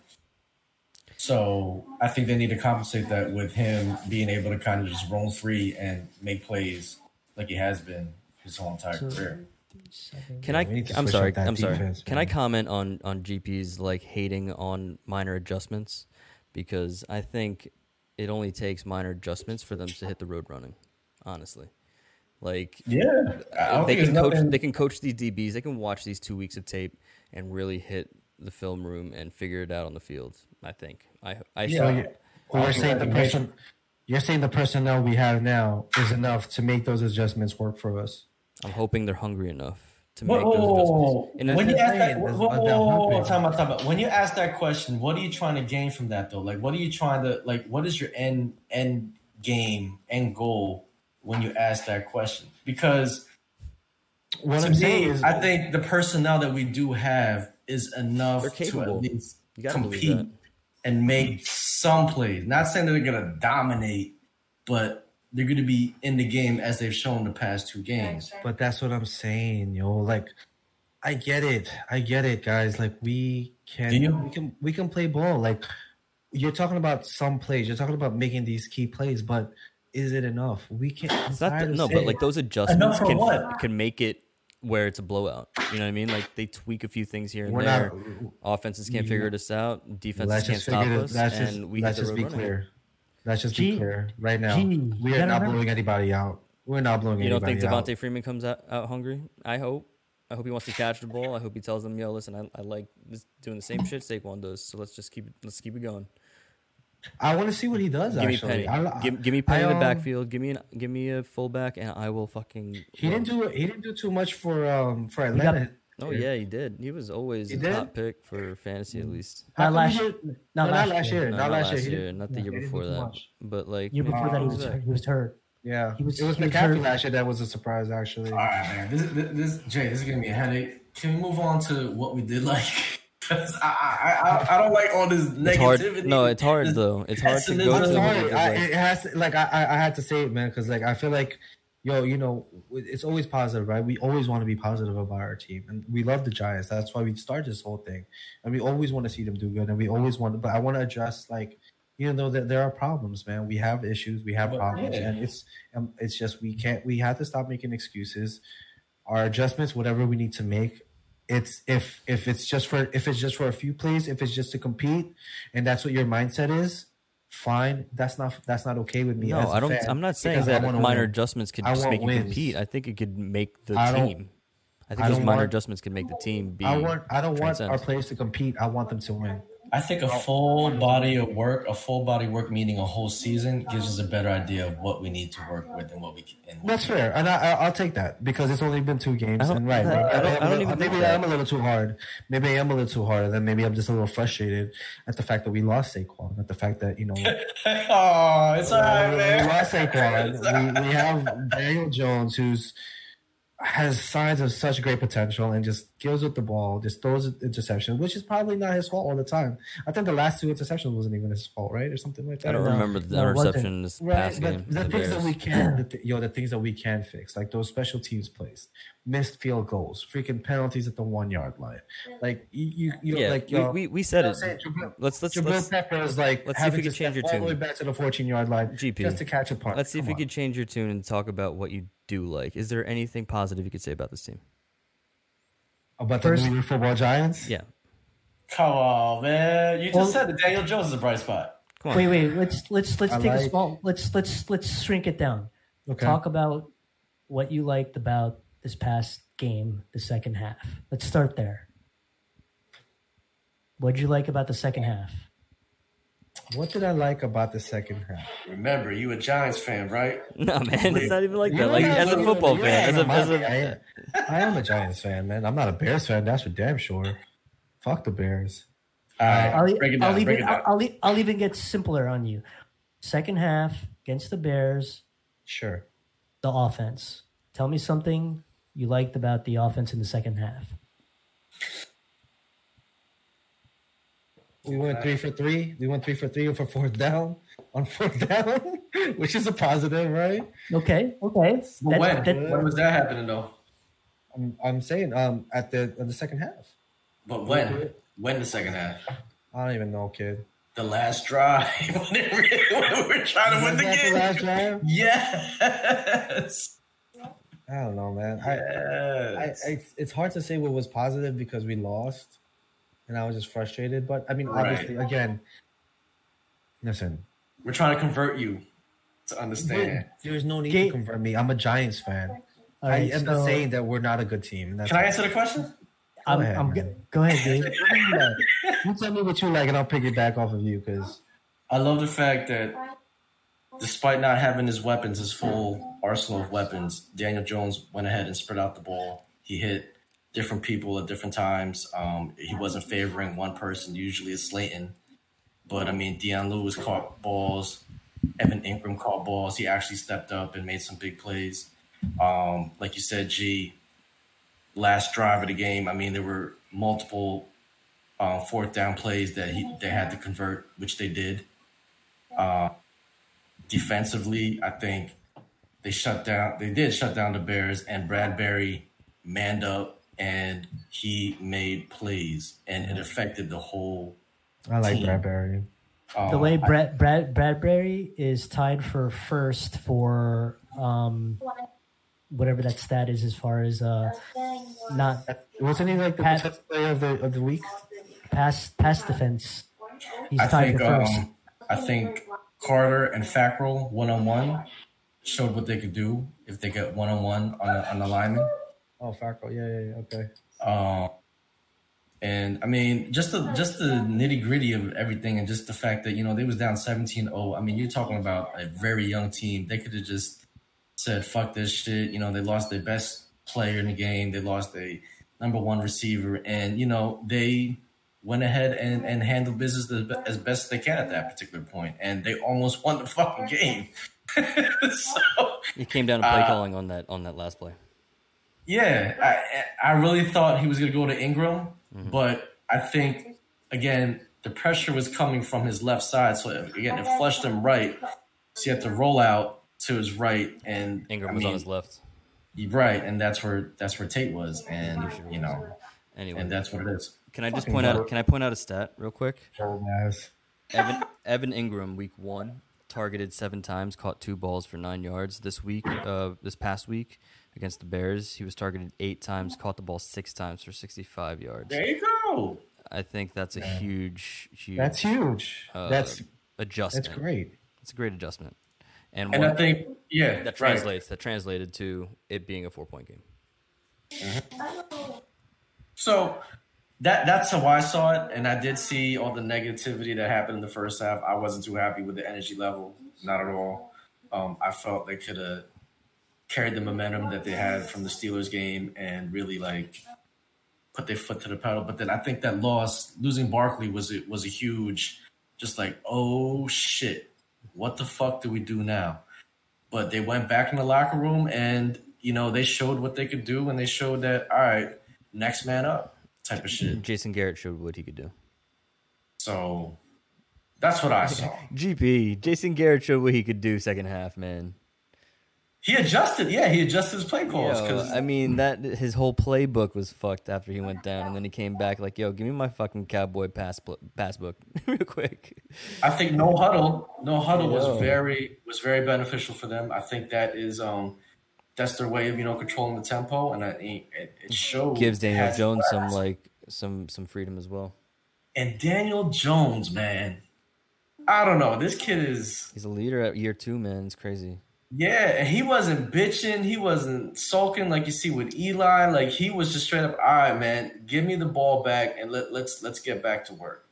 So I think they need to compensate that with him being able to kind of just roam free and make plays like he has been his whole entire So- career. Can I? we need to I'm sorry. I'm sorry. defense, Can I comment on on GP's like hating on minor adjustments because I think it only takes minor adjustments for them to hit the road running. Honestly, like Yeah. They can coach. nothing- They can coach these DBs. They can watch these two weeks of tape and really hit the film room and figure it out on the field. I think. I I So saw- you, we're saying the person, you're saying the personnel we have now is enough to make those adjustments work for us. I'm hoping they're hungry enough to Whoa, make whoa, those whoa, adjustments. whoa. When you ask that, whoa, whoa, what whoa, they're whoa, whoa, time out, time out. When you ask that question, what are you trying to gain from that though? Like, what are you trying to like? What is your end end game, end goal when you ask that question? Because What to I'm saying me, is, I think the personnel that we do have is enough to at least You gotta believe compete and make some plays. Not saying that they're gonna dominate, but they're gonna be in the game as they've shown the past two games. but that's what I'm saying, yo. Like, I get it, I get it, guys. Like, we can, Do you? we can, we can play ball. Like, you're talking about some plays. You're talking about making these key plays, but is it enough? We can. It's not that, no, but like those adjustments can what? can make it where it's a blowout. You know what I mean? Like they tweak a few things here and We're there. not- Offenses can't figure this out. Defenses can't stop figure it. us, Let's just, we let's just road be running. clear. Let's just Gee, be clear right now. gee, we are not remember- blowing anybody out. We're not blowing anybody out. You don't anybody think out. Devonta Freeman comes out, out hungry? I hope. I hope he wants to catch the ball. I hope he tells them, "Yo, listen, I, I like this, doing the same shit Saquon does. So let's just keep it. Let's keep it going. I want to see what he does. Give me actually, Penny. I, give, give me Penny in the um, backfield. Give me an, give me a fullback, and I will fucking. He didn't do he didn't do too much for um for got- Atlanta. Oh yeah, he did. He was always He a did? top pick for fantasy at least. Not last year. Not last, last year. year. No, not last year. Year, didn't- the no, year before that. much. But like Year maybe before that, he was hurt. he was hurt. Yeah, He was- it was McCaffrey last year that was a surprise actually. All right, man. This, this, this Jay, this is gonna be a headache. Can we move on to what we did like? Because I, I, I, I don't like all this It's hard. negativity. No, it's hard though. It's hard to go I'm to. sorry. because, I, it has to, like I, I I had to say it, man, because like I feel like, yo, you know, it's always positive, right? We always want to be positive about our team, and we love the Giants. That's why we started this whole thing, and we always want to see them do good, and we always want. But I want to address like, you know, that there are problems, man. We have issues, we have problems, and it's um, it's just we can't. We have to stop making excuses. Our adjustments, whatever we need to make, it's if if it's just for if it's just for a few plays, if it's just to compete, and that's what your mindset is, fine. That's not that's not okay with me. no, I don't. fan, I'm not saying that minor win. adjustments could just make you compete. I think it could make the I team. I think I those minor want- adjustments could make the team be. I want I don't want our players to compete. I want them to win. I think a full body of work, a full body work meaning a whole season, gives us a better idea of what we need to work with and what we can. And That's fair, and I, I- I'll take that because it's only been two games. I don't- And right, I don't- I, I don't even maybe I'm a little too hard. Maybe I am a little too hard, and then maybe I'm just a little frustrated at the fact that we lost Saquon, at the fact that you know oh, it's all right, we, man. we lost It's Saquon. We, we have Daniel Jones, who's has signs of such great potential and just kills with the ball, just throws an interception, which is probably not his fault all the time. I think the last two interceptions wasn't even his fault, right, or something like that. I don't No, remember the no, it interception this Right, past game. but the for things that we can, the th- yo, the things that we can fix, like those special teams plays, missed field goals, freaking penalties at the one yard line, like you, you, you yeah, like we, yo, we, we said you it. saying? Jabrill- Let's let's Jabrill let's, Pepper is like let's see if we to can change step your all the way back to the 14 yard line GP. just to catch a punt. let's see if Come we on. could change your tune and talk about what you do like. Is there anything positive you could say about this team? About First- the New York Football Giants. Yeah, Come on, man. You just Well- said that Daniel Jones is a bright spot. come on. Wait, wait. Let's let's let's I take a like- small. Let's let's let's shrink it down. Okay. Talk about what you liked about this past game, the second half. Let's start there. What'd you like about the second half? What did I like about the second half? Remember, you a Giants fan, right? No, man, it's not even like that. Like as a football fan, as a, as even a I am, I am a Giants fan, man. I'm not a Bears fan. That's for damn sure. Fuck the Bears. All right, I'll, break it I'll down. even break it down. I'll, I'll, I'll even get simpler on you. Second half against the Bears, Sure. the offense. Tell me something you liked about the offense in the second half. We went three for three. We went three for three for fourth down on fourth down, which is a positive, right? Okay, okay. But when? that- when was that happening, though? I'm, I'm saying um at the at the second half. But when? When the second half? I don't even know, kid. The last drive when, it when we were trying to win the game. the last drive? Yes. I don't know, man. I, I, Yes. it's, it's hard to say what was positive because we lost, and I was just frustrated. But I mean, Right. obviously, again, listen, We're trying to convert you to understand. there's no need Ga- to convert me. I'm a Giants fan. All right, I am so not saying that we're not a good team. That's Can I answer the question? I'm, ahead, I'm man. go- go ahead, Gabe. you tell me what you like, and I'll pick it back off of you because I love the fact that despite not having his weapons, his full arsenal of weapons, Daniel Jones went ahead and spread out the ball. He hit different people at different times. Um, he wasn't favoring one person. Usually it's Slayton. But I mean, Dion Lewis caught balls. Evan Engram caught balls. He actually stepped up and made some big plays. Um, like you said, G, last drive of the game, I mean, there were multiple uh, fourth down plays that he they had to convert, which they did. Uh, defensively, I think they shut down. They did shut down the Bears, and Bradberry manned up and he made plays, and it affected the whole. I like Team. Bradberry. Um, The way Brad, Brad Bradberry is tied for first for um, whatever that stat is as far as uh, not Wasn't he like the Pat- defensive player of the of the week? pass pass defense. He's I tied think for first. um, I think Carter and Fackrell one on one showed what they could do if they get one on one on the on the lineman. Oh, Farco. Yeah, yeah, yeah. Okay. Um, and I mean, just the just the nitty gritty of everything, and just the fact that you know they was down 17-0. I mean, you're talking about a very young team. They could have just said, "Fuck this shit." You know, they lost their best player in the game. They lost a number one receiver, and you know they went ahead and, and handled business the, as best they can at that particular point, and they almost won the fucking game. so It came down to play Uh, calling on that on that last play. Yeah, I I really thought he was going to go to Engram, but I think again the pressure was coming from his left side, so again it flushed him right. So he had to roll out to his right, and Engram I was on his left. right, and that's where that's where Tate was, and you know, Anyway, and that's what it is. can I just fucking point goat. out? Can I point out a stat real quick? Old ass. Evan Evan Engram, week one, targeted seven times, caught two balls for nine yards. This week, uh, this past week against the Bears, he was targeted eight times, caught the ball six times for sixty-five yards. There you go. I think that's a huge, huge That's huge. uh, that's adjustment. that's great. It's a great adjustment, and, And one, I think yeah, that right. translates. That translated to it being a four-point game. So that that's how I saw it, and I did see all the negativity that happened in the first half. I wasn't too happy with the energy level, not at all. Um, I felt they could have carried the momentum that they had from the Steelers game and really like put their foot to the pedal. But then I think that loss, losing Barkley, was it was a huge, just like oh shit, what the fuck do we do now? But they went back in the locker room and you know they showed what they could do and they showed that all right, next man up type of shit. Jason Garrett showed what he could do. So that's what I saw. GP, Jason Garrett showed what he could do second half, man. He adjusted, yeah, he adjusted his play calls Yo, because I mean that his whole playbook was fucked after he went down, and then he came back like, "Yo, give me my fucking cowboy pass pl- pass book real quick." I think no huddle, no huddle Yo. was very was very beneficial for them. I think that is um that's their way of you know controlling the tempo, and I think it, it shows Gives Daniel Jones some like some some freedom as well. and Daniel Jones, man. I don't know. This kid is He's a leader at year two, man. It's crazy. Yeah, and he wasn't bitching. He wasn't sulking like you see with Eli. Like he was just straight up, all right, man, give me the ball back and let, let's let's get back to work.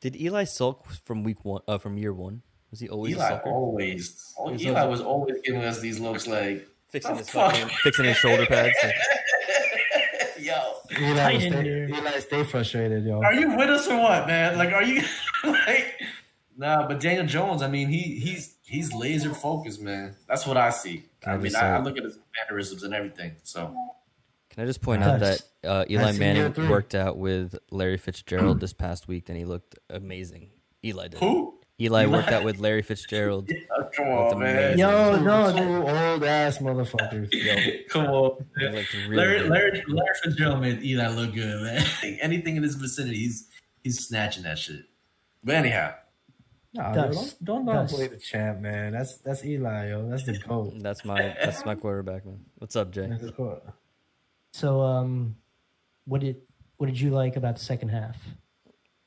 Did Eli sulk from week one? Uh, from year one? Was he always a Eli sulker? always, oh, He's Eli always- was always giving us these looks like, fixing his fuck. fucking, fixing his shoulder pads. yo, Eli, Tight will in stay, there. Eli stay frustrated, yo. are you with us or what, man? Like, are you like? Nah, but Daniel Jones, I mean, he he's he's laser focused, man. That's what I see. Can I I mean, just I, I look at his mannerisms and everything. So Can I just point out that uh, Eli that's in year Manning worked out with Larry Fitzgerald this past week, and he looked amazing. Eli did. who? Eli Eli? worked out with Larry Fitzgerald. Oh, come on, man. Yo, no, two old ass motherfuckers. Yo, Come on. really Larry, good. Larry, Larry Fitzgerald made Eli look good, man. Anything in his vicinity, he's he's snatching that shit. But anyhow, Nah, Dust. yo, don't don't Dust. downplay the champ, man. That's that's Eli, yo. That's the goat. That's my that's my quarterback, man. What's up, Jay? That's the goat. So, um, what did what did you like about the second half?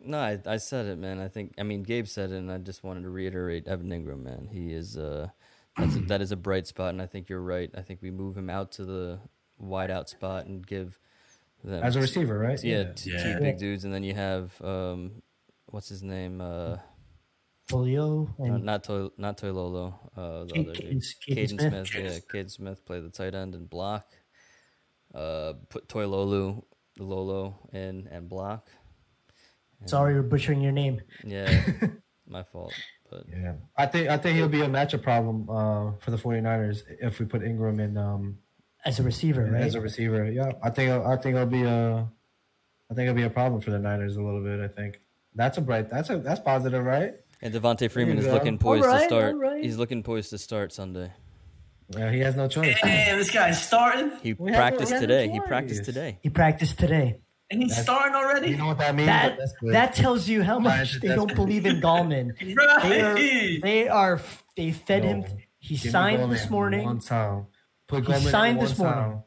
No, I, I said it, man. I think I mean Gabe said it, and I just wanted to reiterate Evan Engram, man. He is uh, that's a, that is a bright spot, and I think you're right. I think we move him out to the wide out spot and give them As a receiver, right? yeah, Yeah. two big dudes, and then you have um, what's his name? Uh, Folio no, and not Toy, not Toilolo. Uh, the Ca- other dude. Kaden- Kaden Kaden Smith. Smith. Yeah, Kaden Smith play the tight end and block. Uh, put Toilolo, Lolo in and block. sorry for butchering your name. Yeah, my fault. But Yeah. I think I think he'll be a matchup problem uh, for the 49ers if we put Engram in um, As a receiver, right? as a receiver. Yeah. I think I think it'll be a I think it'll be a problem for the Niners a little bit, I think. That's a bright that's a that's positive, right? And Devonta Freeman is looking poised to start. alright. He's looking poised to start Sunday. Yeah, he has no choice. damn, this guy's starting, He We practiced we no today. He practiced today. he practiced today. and he's starting already. You know what that means? That that tells you how much they don't good. believe in Gallman. They are, right. they are they fed him. He signed this morning. One time. Put He Goldman in signed one this morning. time,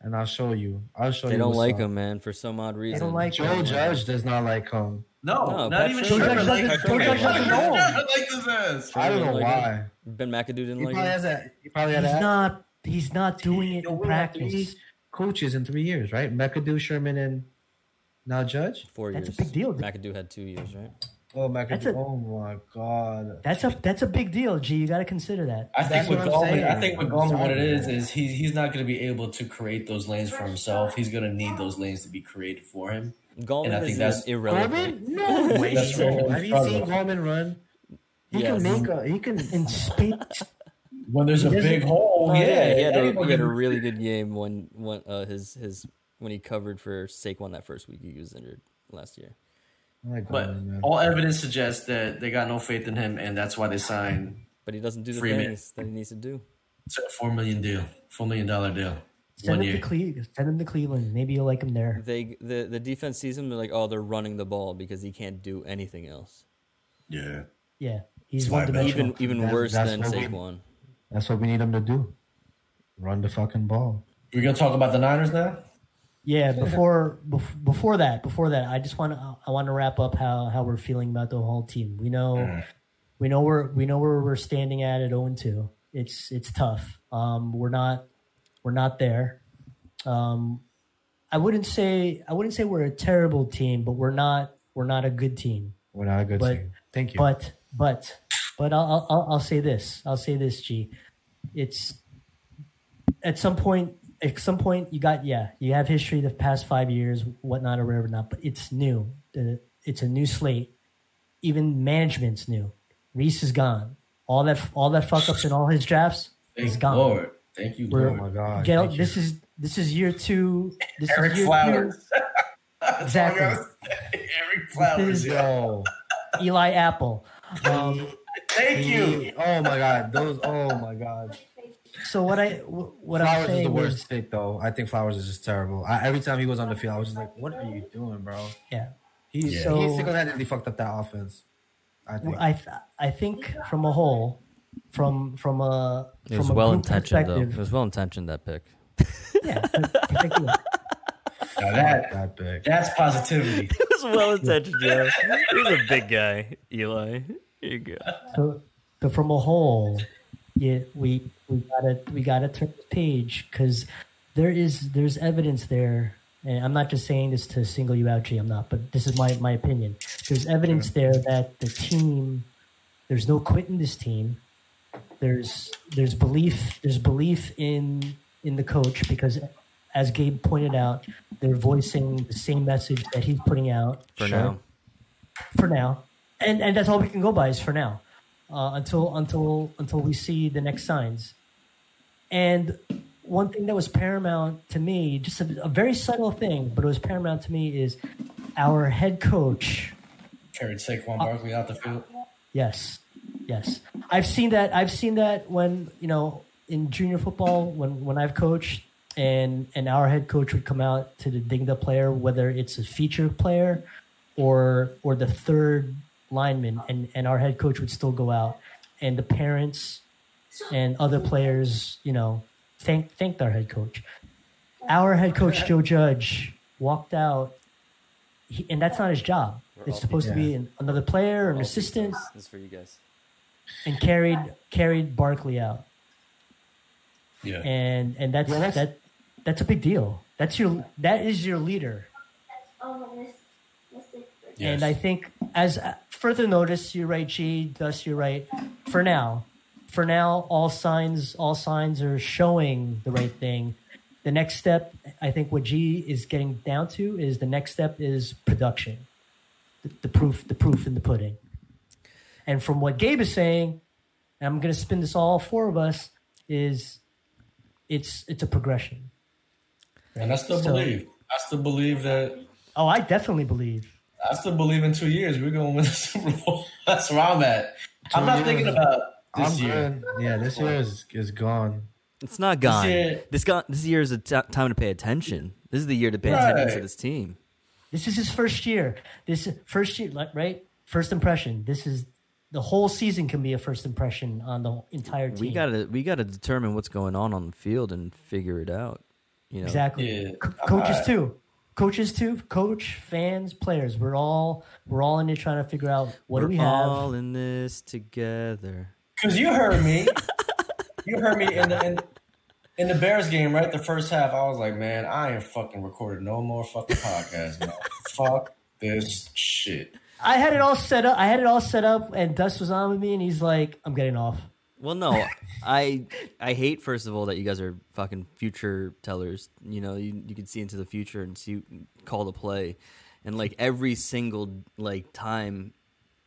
and I'll show you. I'll show They you. don't like up. him, man, for some odd reason. They don't like Joe Judge does not like him. No, No, not Pat even Shurmur- Shurmur. Joe Like, Judge- Joe Judge doesn't know like this ass. I don't know like why. Ben McAdoo didn't He like probably him. has a. He probably had He's a. not. He's not doing it Yo, in we had three practice. coaches in three years, right? McAdoo, Shurmur, and now Judge. Four That's a years. big deal. McAdoo had two years, right? Oh, McAdoo. a- oh my God. That's a that's a big deal. G, you got to consider that. I think That's with what Gallman. I think with Gallman, what it is is he's he's not going to be able to create those lanes for himself. He's going to need those lanes to be created for him. Gallman And I think is that's- irrelevant. Gorman? No way. That's right. Have you seen Gorman run? He Yes. can make a. He can. In space, When there's a He doesn't- big hole, Oh, yeah, yeah, he had, a, he had a really good game when when uh, his his when he covered for Saquon that first week he was injured last year. Like But Gorman, all evidence suggests that they got no faith in him, and that's why they signed But he doesn't do the Freeman. things that he needs to do. It's a four million deal, four million dollar deal, send one him to year. Cleveland. Send him to Cleveland. Maybe you'll like him there. They the the defense sees him. They're like, oh, they're running the ball because he can't do anything else. Yeah, Yeah, he's That's one bet dimensional. Even even That's- worse that's than what we- Saquon. That's what we need him to do. Run the fucking ball. we're gonna talk about the Niners now. Yeah, before bef- before that, before that, I just want to I want to wrap up how how we're feeling about the whole team. We know Mm. we know where we know where we're standing at at 0 and 2. It's it's tough. Um we're not we're not there. Um I wouldn't say I wouldn't say we're a terrible team, but we're not we're not a good team. We're not a good But- team. Thank you. But but but I'll, I'll I'll say this. I'll say this, G. It's at some point. At some point, you got yeah. You have history the past five years, whatnot or whatever not. But it's new. It's a new slate. Even management's new. Reese is gone. All that all that fuck ups in all his drafts is Thank gone. Lord. Thank you, We're- oh my god. Get out, thank you. this is this is year two. This Ereck is year Flowers. Two. exactly. Ereck Flowers. is- yeah. Yo. Eli Apple. Um, Thank you. Oh my god. Those. Oh my god. so what I what I'm Flowers is the is, worst pick, though. I think Flowers is just terrible. I, every time he was on the field, I was just like, "What are you doing, bro?" yeah. He Yeah. So- he single-handedly fucked up that offense. I think. I th- I think from a whole, from from a It from was a well intentioned though. It was well intentioned that pick. yeah. particularly- Now that that big. that's positivity. It was well intentioned, Joe. He was a big guy, Eli. Here you go. So, so from a whole, yeah, we we gotta we gotta turn the page because there is there's evidence there, and I'm not just saying this to single you out, G. I'm not, but this is my my opinion. There's evidence there that the team, there's no quit in this team. There's there's belief there's belief in in the coach because, as Gabe pointed out, they're voicing the same message that he's putting out For Sure. now. for now, and and that's all we can go by is for now, uh, until until until we see the next signs. And one thing that was paramount to me, just a, a very subtle thing, but it was paramount to me, is our head coach. Carried Saquon Barkley out the field. Yes, yes, I've seen that. I've seen that when you know in junior football when when I've coached. And and our head coach would come out to the ding the player, whether it's a feature player or or the third lineman and and our head coach would still go out. And the parents and other players you know thank thanked our head coach. Our head coach joe judge walked out. He, and that's not his job. It's supposed to be an, another player or an assistant. This is for you guys. And carried carried barkley out Yeah. and and that's, Yeah, that's- that that's a big deal that's your that is your leader Yes. And I think as uh, further notice, you're right, G. Thus, you're right. For now, for now, all signs, all signs are showing the right thing. The next step, I think, what G is getting down to is the next step is production, the, the proof, the proof in the pudding. And from what Gabe is saying, and I'm going to spin this all four of us is it's it's a progression. and I still So- believe. I still believe that. Oh, I definitely believe. I still believe in two years we're going to win the Super Bowl. That's where I'm at. I'm not years. thinking about this I'm year. good. Yeah, this year is is gone. It's not gone. year- This got this year is a t- time to pay attention. This is the year to pay attention to this team. This is his first year. This first year, right? First impression. This is the whole season can be a first impression on the entire team. We gotta we gotta determine what's going on on the field and figure it out. You know, exactly. Yeah. Co- coaches Alright. too. Coaches too. Coach, fans, players. We're all we're all in there trying to figure out what We're do we have. all in this together. Because you heard me. you heard me in the in, in the Bears game, right? The first half, I was like, man, I ain't fucking recording no more fucking podcasts, man. Fuck this shit. I had it all set up. I had it all set up, and Dust was on with me, and he's like, "I'm getting off." Well, no, I I hate first of all that you guys are fucking future tellers. You know, you you can see into the future and see call the play, and like every single like time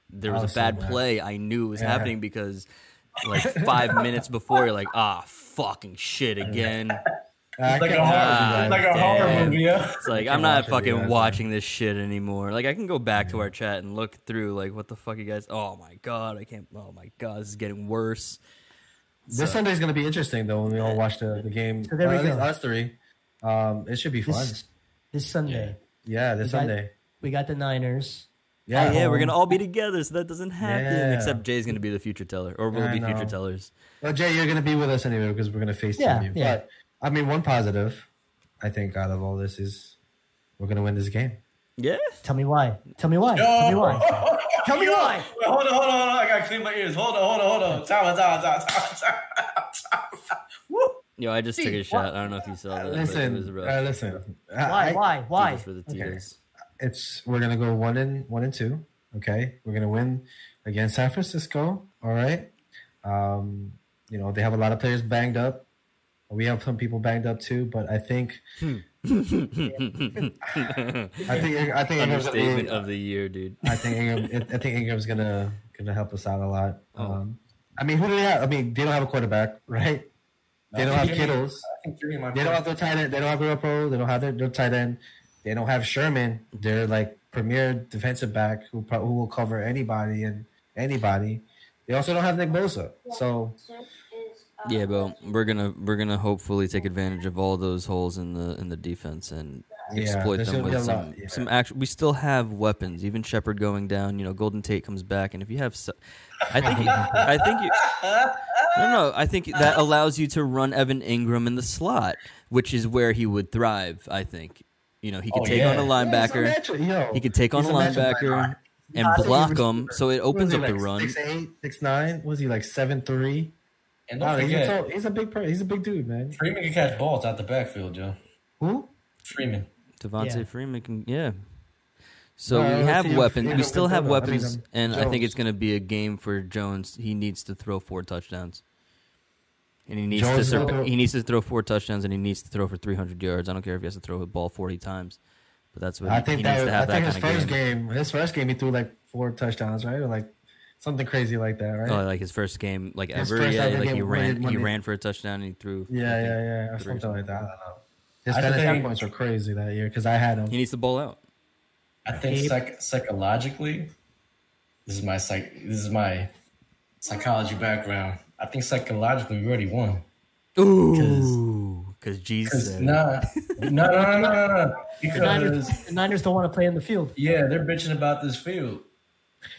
there was was a bad play, I knew it was Yeah. happening because like five minutes before you're like ah fucking shit again. I It's like a horror, watch it's like a horror movie, yeah. It's like I'm not watch it, you fucking guys, watching this shit anymore. Like I can go back to our chat and look through like what the fuck you guys. Oh my god, I can't. Oh my god, this is getting worse. This Sunday's gonna be interesting though when we all watch the, the game. So there we Or at least go. us three. Um, it should be fun. This this Sunday, yeah, this we got- Sunday. we got the Niners. Yeah, Oh, yeah, we're gonna all be together, so that doesn't happen. Yeah. Except Jay's gonna be the future teller, or we'll I be know. future tellers. Well, Jay, you're gonna be with us anyway because we're gonna face Yeah, you. yeah. But I mean, one positive, I think, out of all this is we're gonna win this game. Yeah, Tell me why. Tell me why. Tell me why. Tell me why. wait, hold on, hold on, hold on. I gotta clean my ears. Hold on, hold on, hold on. Time, time, time, time, time, time. Woo. Yo, I just took a shot. I don't know if you saw that. but it was Listen, rough. uh, listen. Why? I- why? Why? Tito's for the Tito's. It's we're gonna go one and one and two. Okay, we're gonna win against San Francisco. All right. Um, you know they have a lot of players banged up. We have some people banged up too, but I think I think I think Engram's gonna Understatement be- of the year, dude. I think Engram, I think Engram's gonna gonna help us out a lot. Um, I mean, who do they have? I mean, they don't have a quarterback, right? They don't have Kittles. I think Jimmy might They don't have their tight end. They don't have Real Pro. They don't have their, their tight end. They don't have Sherman. They're like premier defensive back who who will cover anybody and anybody. They also don't have Nick Bosa. So Yeah, but we're gonna we're gonna hopefully take advantage of all those holes in the in the defense and Yeah, exploit them with a lot, some yeah. some actual. We still have weapons. Even Shepard going down. You know, Golden Tate comes back, and if you have, so- I think you, I think you. No, no, I think that allows you to run Evan Engram in the slot, which is where he would thrive. I think. You know, he could Oh, take yeah. on a linebacker. He could take on a matchup linebacker and block him, so it opens up the like, run. Six eight, six nine. Was he like seven three? And don't Wow, he's, a tall- he's a big. Per- he's a big dude, man. Freeman can catch balls out the backfield, Joe. Who? Freeman. Devonta Yeah. Freeman can, yeah. So No, we have see if weapons. We still have throw, though. I mean, weapons, um, and I think it's going to be a game for Jones. He needs to throw four touchdowns, and he needs Jones to is sur- gonna throw- he needs to throw four touchdowns, and he needs to throw for three hundred yards. I don't care if he has to throw the ball forty times, but that's what I he, think he that. needs to I have that think his first game. game. His first game, he threw like four touchdowns, right, or like something crazy like that, right? Oh, like his first game, like His ever, yeah, ever like he ran, he- he he- ran for a touchdown and he threw. yeah, I yeah, yeah, or something like that. I don't know. His I fantasy points were crazy that year because I had him. He needs to ball out. I think Gabe? psych- psychologically, this is my psych. This is my psychology background. I think psychologically we already won. Ooh, because Jesus nah, no, no, no, no, no, no. The Niners, Because the Niners don't want to play in the field. yeah, they're bitching about this field.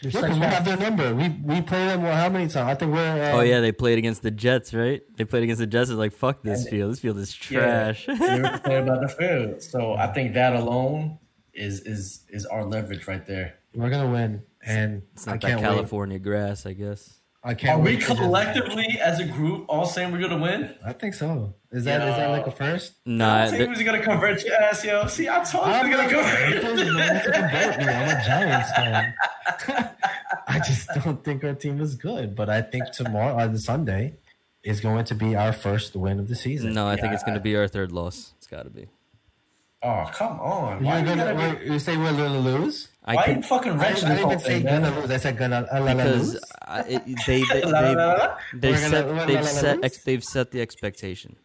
They're Yeah, such 'cause we have their number. We we play them. Well, how many times? I think we're. Oh um, yeah, they played against the Jets, right? They played against the Jets. It's like fuck this And- field. This field is Yeah, trash. they're about the field. So I think that alone is is is our leverage right there. we're gonna win, and It's I not can't that wait. California grass, I guess. I can't. Are we wait to collectively as a group all saying we're gonna win? I think so. Is that is that like a first? Nah, Team th- is gonna convert your ass, yo. See, I told you I'm gonna gonna convert. convert me. I'm a Giants fan. I just don't think our team is good, but I think tomorrow, or the Sunday, is going to be our first win of the season. no, I think it's going to be our third loss. It's got to be. Oh come on! You're Why you, gonna, gotta be, you say we're gonna lose? I why could, you fucking I, I wrenching didn't this whole even say thing, gonna lose. I said gonna uh, la, la, because lose. It, they they La, la, they la, la. they've set la, la, they've set ex, they've set the expectation.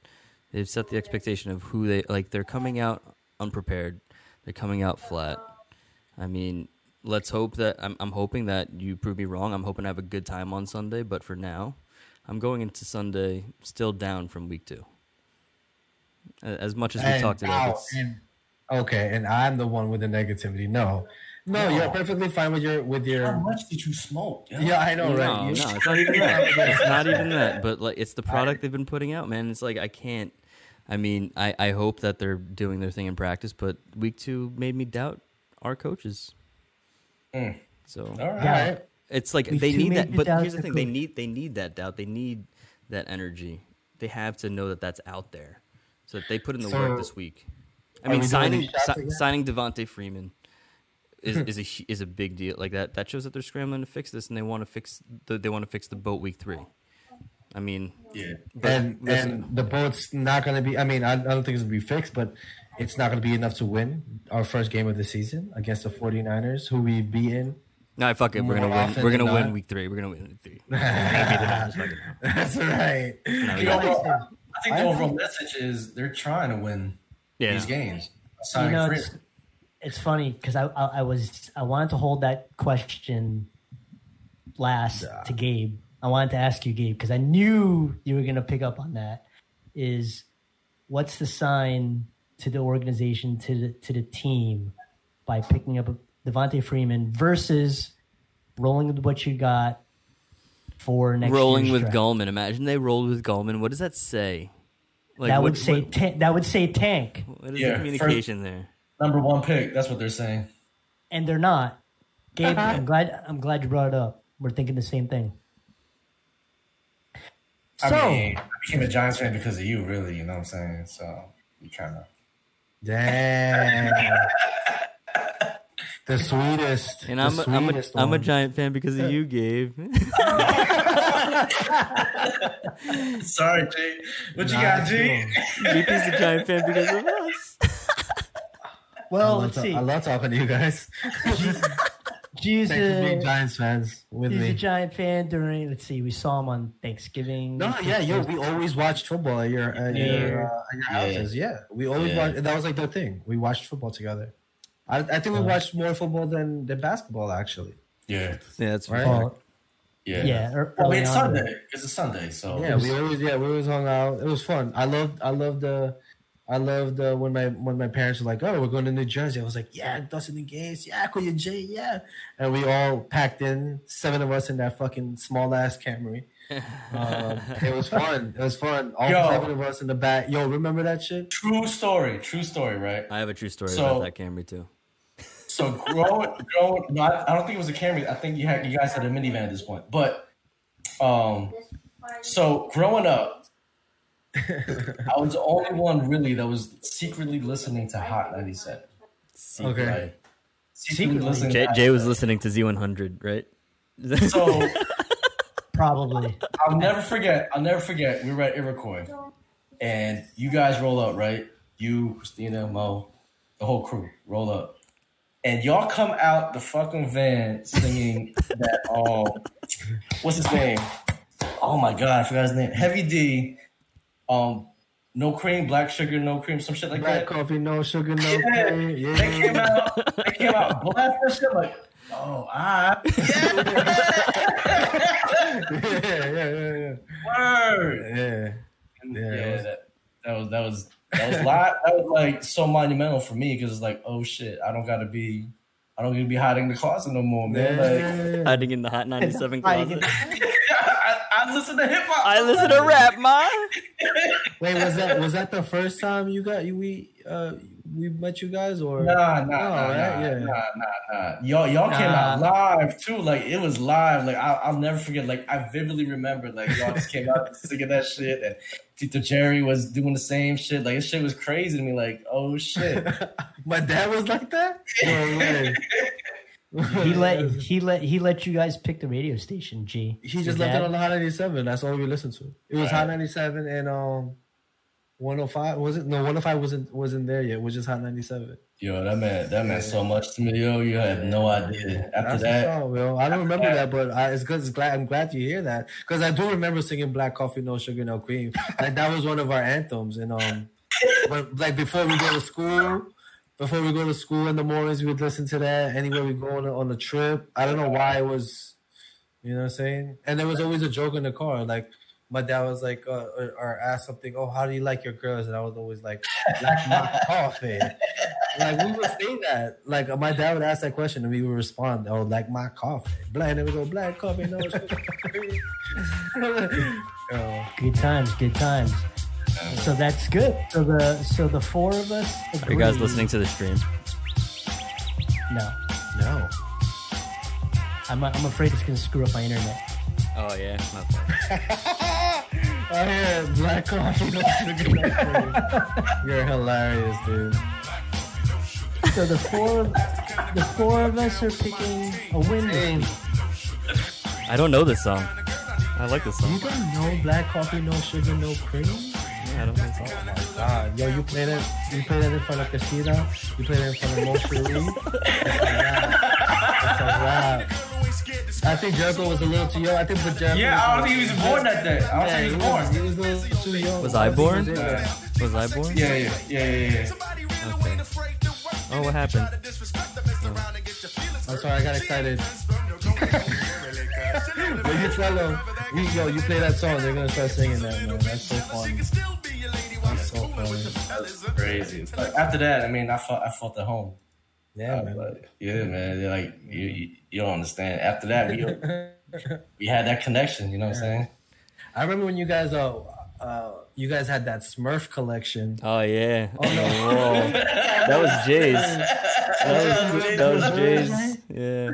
They've set the expectation of who they like. They're coming out unprepared. They're coming out flat. I mean, let's hope that I'm, I'm hoping that you prove me wrong. I'm hoping to have a good time on Sunday, but for now, I'm going into Sunday still down from week two. As much as we And- talked about, ow, it's, and- okay, and I'm the one with the negativity. No, no, No. you're perfectly fine with your with your. How your. much did you smoke? yo? Yeah, I know, right? no, You- it's not even that. It's not even that. But like, it's the product they've been putting out, man. It's like I can't. I mean, I I hope that they're doing their thing in practice, but week two made me doubt our coaches. Mm. So All right. Yeah. it's like Week they need that. you But here's the the thing: they need they need that doubt. They need that energy. They have to know that that's out there, so that they put in the So, work this week. I mean, we signing si- signing Devonta Freeman is hmm. is a is a big deal. Like that that shows that they're scrambling to fix this, and they want to fix the, they want to fix the boat week three. I mean, Yeah. and listen, and the boat's not going to be. I mean, I, I don't think it's going to be fixed, but it's not going to be enough to win our first game of the season against the 49ers, who we've beaten. no, fuck it. We're gonna win. We're gonna win not. week three. We're gonna win week three. We're gonna beat the Niners, fuck it. That's right. No, The yeah. overall- I think the overall message is they're trying to win Yeah. these games. You Signing know, Freeman. It's, it's funny because I, I I was I wanted to hold that question last to Gabe. I wanted to ask you, Gabe, because I knew you were going to pick up on that. Is what's the sign to the organization to the to the team by picking up Devonta Freeman versus rolling with what you got for next rolling year's with draft? Gallman. Imagine they rolled with Gallman. What does that say? Like, that what- would say what- ta- that would say tank, what is Yeah, the communication there? Number one pick. That's what they're saying. and they're not. Gabe, uh-huh. I'm glad I'm glad you brought it up. We're thinking the same thing. I So- mean, I became a Giants fan because of you, really. You know what I'm saying? So we kind of. Damn. the sweetest. And the I'm a, I'm, a, sweetest I'm a giant fan because of you, Gabe. Sorry, G. What you Nah, got, it's G? cool. JP's a giant fan because of us. Well, I love let's ta- see. I love talking to you guys. G's Thanks being Giants fans with he's a giant fan during. Let's see. We saw him on Thanksgiving. No, yeah, yo, we always watched football at your at Yeah. your, uh, at your Yeah. houses. Yeah, we always Yeah. watched. That was like the thing. We watched football together. I, I think we Uh, watched more football than than basketball actually. Yeah, Yeah, that's Right? right. Yeah. yeah. I mean, it's. Sunday. It's a Sunday, so Yeah, we always yeah we always hung out. It was fun. I loved I loved the I loved uh, when my when my parents were like, "Oh, we're going to New Jersey." I was like, "Yeah, Dustin and Gates, yeah, Koya J, yeah," and we all packed in seven of us in that fucking small ass Camry. Um, it was fun. It was fun. All Yo. seven of us in the back. Yo, remember that shit? True story. True story, right? I have a true story So- about that Camry too. So growing, growing. No, I, I don't think it was a Camry. I think you had you guys had a minivan at this point. But um, so growing up, I was the only one really that was secretly listening to Hot 97. Okay. Like, secretly Secretly? listening. Jay, Jay was listening to Z100, right? So Probably. I'll never forget. I'll never forget. We were at Iroquois, and you guys roll up, right? You, Christina, Mo, the whole crew roll up, and y'all come out the fucking van singing that. Um, what's his name? Oh my god, I forgot his name. Heavy D. Um, no cream, black sugar, no cream, some shit like Black that. Black coffee, no sugar, no Yeah, cream. Yeah, They came out. They came out blast that shit like. Oh, ah, yeah, yeah, yeah, word. yeah. And Yeah, yeah, was- that, that was that was that was lot, that was like so monumental for me because it's like oh shit I don't gotta be I don't gotta be hiding in the closet no more man like Hiding in the Hot 97 closet. In- I, I listen to hip hop I listen to rap, ma. Wait, was that was that the first time you got you we uh we met you guys or Nah, nah, Oh, nah, right, nah, yeah. nah, nah, nah. Y'all, y'all came out live too. Like it was live. Like I, I'll never forget. Like I vividly remember. Like y'all just came out singing that shit, and Tito Jerry was doing the same shit. Like this shit was crazy to me. Like oh shit. My dad was like that. No way. He let he let he let you guys pick the radio station. G. He Your just left it dad? on the Hot 97. That's all we listened to. It was Right. Hot 97 and um 105. Was it? No, 105 wasn't wasn't there yet. It was just Hot 97. Yo, that meant that meant so much to me. Yo, you have no idea. After That's that, the song, Will. I don't remember that- that, but I, it's good. It's glad. I'm glad you hear that because I do remember singing "Black Coffee, No Sugar, No Cream." Like that was one of our anthems, and um, but like before we go to school, before we go to school in the mornings, we would listen to that. Anywhere we go on a, on a trip, I don't know why it was, you know what I'm saying. And there was always a joke in the car, like. My dad was like, uh, or, or asked something. Oh, how do you like your girls? And I was always like, like my coffee. Like we would say that. Like my dad would ask that question and we would respond, "Oh, like my coffee." Black, and then we go, "Black coffee, no." oh, Good times, good times. So that's good. So the so the four of us. Are you guys listening to the stream? No, no. I'm I'm afraid it's gonna screw up my internet. Oh yeah. I hear oh, black coffee, no sugar, no cream. You're hilarious, dude. So the four the four of us are picking a win. this week. I don't know this song. I like this You song. don't know black coffee, no sugar, no cream? I don't think so. Oh my god, yo, you play that? You play that in front of Christina? You play that in front of Mo Cherie? That's a rap. That's a rap. I think Jericho was a little too young. I think, but Jericho. yeah, I don't think he was born that day. I don't Yeah, think he he was born. he was a little too young. Was I I don't think he born? was. Was I born? Yeah, yeah, yeah, yeah, yeah. Okay. Oh, what happened? I'm sorry, I got excited. but you tell them, you, yo, you play that song, they're gonna start singing that, man. That's so funny. That's. Crazy. Like, after that, I mean, I felt I felt at home. Yeah, I was man. like, yeah, man. They're like, you, you, you don't understand. After that, we, we had that connection. You know what I'm saying? I remember when you guys, uh, uh, you guys had that Smurf collection. Oh yeah. Oh no. Whoa. That was Jay's. That was, that was Jay's. Yeah.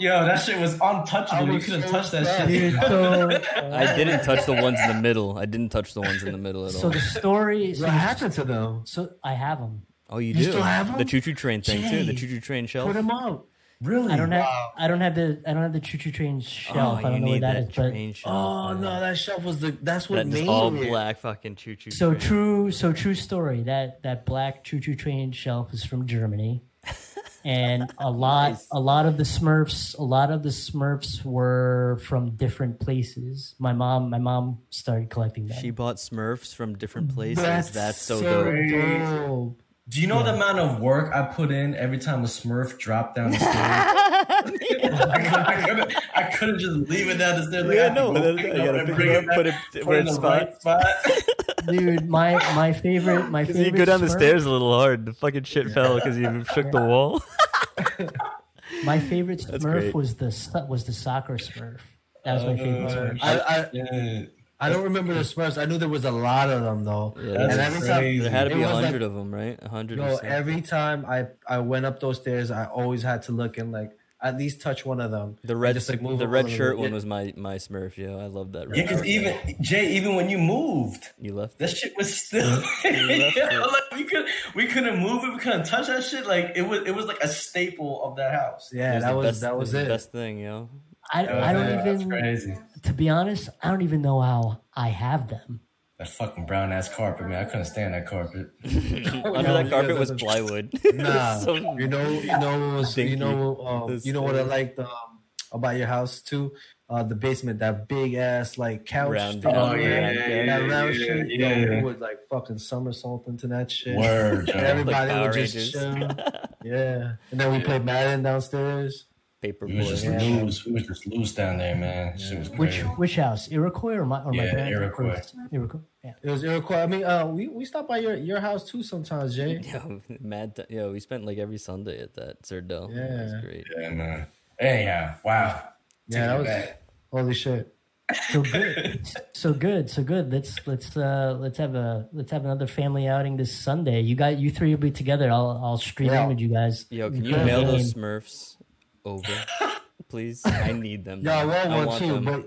Yo, that shit was untouchable. You couldn't so touch that sad. shit. Dude, so I didn't touch the ones in the middle. I didn't touch the ones in the middle at all. so the story. So, What happened to them? so I have them. Oh, you, You do still have them? The choo choo train thing too. The choo choo train shelf. Put them out. Really? I don't have. I don't have the. I don't have the choo choo train shelf. Oh, I don't you know need what that that is. But train shelf. Oh man. no, that shelf was the. That's what that made just all it. black fucking choo choo. so train. true. So true story. That that black choo choo train shelf is from Germany, and a lot Nice. a lot of the Smurfs a lot of the Smurfs were from different places. My mom my mom started collecting them. She bought Smurfs from different mm-hmm. places. That's, That's, so, so dope. dope. Do you know the amount of work I put in every time a Smurf dropped down the stairs? I, couldn't, I couldn't just leave it down the stairs. Like, I Yeah, have to no, go that- you gotta pick bring it up, back, put it put where in it's the right spot. Dude, my my favorite my favorite. you go down the stairs a little hard. The fucking shit fell because you shook the wall. My favorite Smurf was the was the soccer Smurf. That was my favorite Uh, Smurf. I, I Yeah. I don't remember the Smurfs. I knew there was a lot of them though. Yeah, and that's every crazy. There had to be a was like- hundred of them, right? A hundred. Yo, or something. every time I I went up those stairs, I always had to look and like at least touch one of them. the red, just, like, move the red shirt one was my my Smurf. Yeah, I love that. Red Yeah, because even Jay, even when you moved, you left. that it. shit was still. left yeah, like we could we couldn't move it, we couldn't touch that shit. Like it was it was like a staple of that house. Yeah, It that was best, that was the it. best thing, you know. I, I don't Yeah, that's even crazy. to be honest. I don't even know how I have them. That fucking brown ass carpet, man. I couldn't stand that carpet. Under that carpet yeah, was that's- plywood. Nah, So- you know, you know, what was, you know, This you know what I liked um, about your house too. Uh, the basement, that big ass like couch. Round- thing oh, over yeah, there, yeah, that round yeah, shit. yeah, Yo, yeah. we would like fucking somersault into that shit. Word, everybody Power would just chill. Yeah, and then we played Madden downstairs. Paper We was just. Yeah. loose. We was just loose down there, man. Shit was Which crazy. which house? Iroquois or my or my Yeah, Iroquois. house? Iroquois. Yeah. It was Iroquois. I mean, uh, we we stopped by your your house too sometimes, Jay. Yeah, mad. T- yo, we spent like every Sunday at that Cerdell. Yeah, Yeah. was great. Yeah, man. Anyhow, wow. Yeah, that was back. holy shit. So good. so good. So good. Let's let's uh let's have a let's have another family outing this Sunday. You got you three will be together. I'll I'll stream Yeah. with you guys. Yo, can you mail those Smurfs over, please? I need them. Yeah, I man. want one too, them. but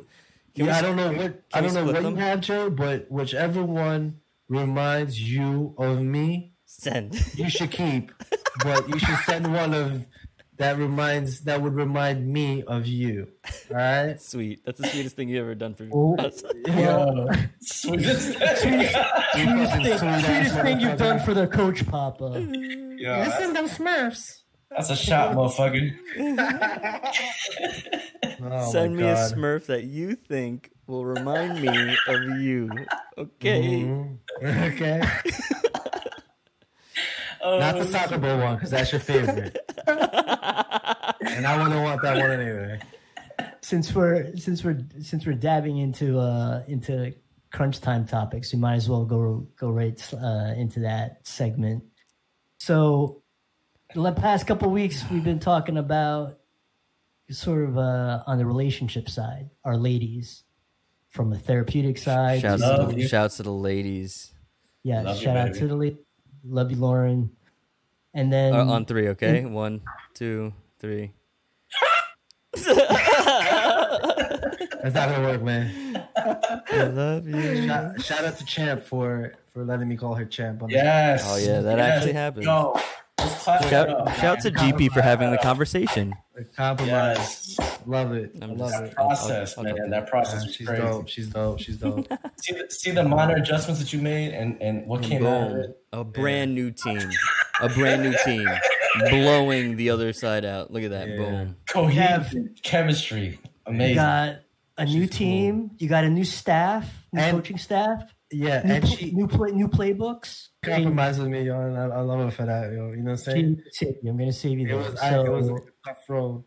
Can yeah, we I s- don't know what I don't know what them? you have, Jay, but whichever one reminds you of me, send. you should keep. but you should send one of that reminds that would remind me of you. All right. Sweet. That's the sweetest thing you ever done for Oh. us. Yo, sweetest thing. Sweetest fucking thing, sweet ass sweetest thing you've done for the coach, Papa. Yo, that's, them Smurfs. That's a shot, motherfucker. Oh Send my me a God. Smurf that you think will remind me of you. Okay. Mhm. Okay. Oh, Not the soccer ball one, because that's your favorite. and I wouldn't want that one anyway. Since we're since we're since we're dabbing into uh into crunch time topics, we might as well go go right uh, into that segment. So, the past couple weeks we've been talking about sort of uh, on the relationship side, our ladies from a therapeutic side. Shouts, to- Love to, shouts to the ladies. yeah, Love you, shout out to the lady. Love you, Lauren. And then Uh, on three, okay? One, two, three. That's not gonna work, man. I love you. Shout, shout out to Champ for for letting me call her Champ. On Yes. Oh, yeah, that Yes. actually happened. Yo, let's clap Shout, up. shout to GP for having the conversation. the compromise. Yes. Love it. I I'm love just- it. Process, I'll- I'll- man. I'll- that process Yeah, was she's crazy. dope. She's dope. She's dope. See the, see the minor adjustments that you made and, and what came out of it. A brand new team. A brand new team. Blowing the other side out. Look at that. Yeah. Boom. Cohesive chemistry. Amazing. You got a new team. You got a new staff, new And- coaching staff. Yeah, New, and pl- she new play, new playbooks. compromises me, yo, and I, I love her for that, yo. You know what I'm saying? Save. I'm going to save you. It there. was, I, it was a tough road.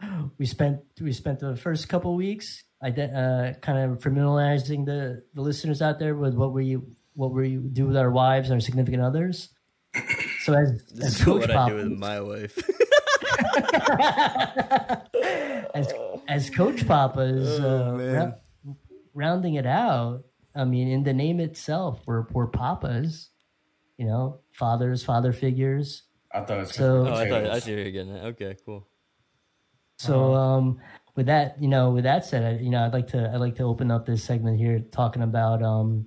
we spent we spent the first couple weeks, ide- uh, kind of familiarizing the, the listeners out there with what we what we do with our wives and our significant others. So as This as is Coach what I do with my wife. as as Coach Papa is Oh, uh, man. rou- rounding it out. I mean, in the name itself, we're we're papas. You know, fathers, father figures. I thought it was So- Oh, I thought I see you again. Okay, cool. So um, with that, you know, with that said, I, you know, I'd like to I'd like to open up this segment here talking about um,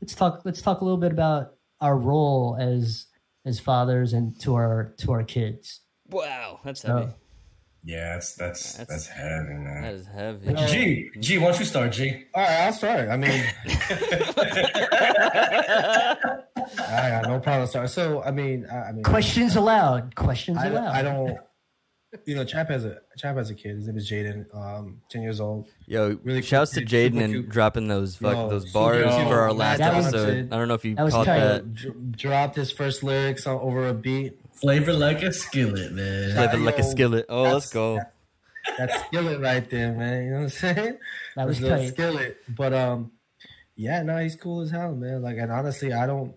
let's talk let's talk a little bit about our role as as fathers and to our to our kids. Wow, that's So- heavy. Yeah, that's that's That's- that's, heavy, man. That is heavy. G, G, why don't you start, G? All right, I'll start. I mean, I got no problem. Start. So, I mean, I, I mean, Questions allowed. Questions I, allowed. I don't. You know, Champ has a Champ has a kid. His name is Jaden. Um, ten years old. Yo, Really shouts to Jaden and cute. dropping those fuck, Yo, those bars cute. for our last That was- episode. I don't know if you that caught tight. that. Dr- dropped his first lyrics on, over a beat. Flavor like a skillet, man. Flip it like a skillet. Oh, that's- let's go. That skillet right there, man. You know what I'm saying? That was There's no tight. skillet. But um, yeah, no, he's cool as hell, man. Like, and honestly, I don't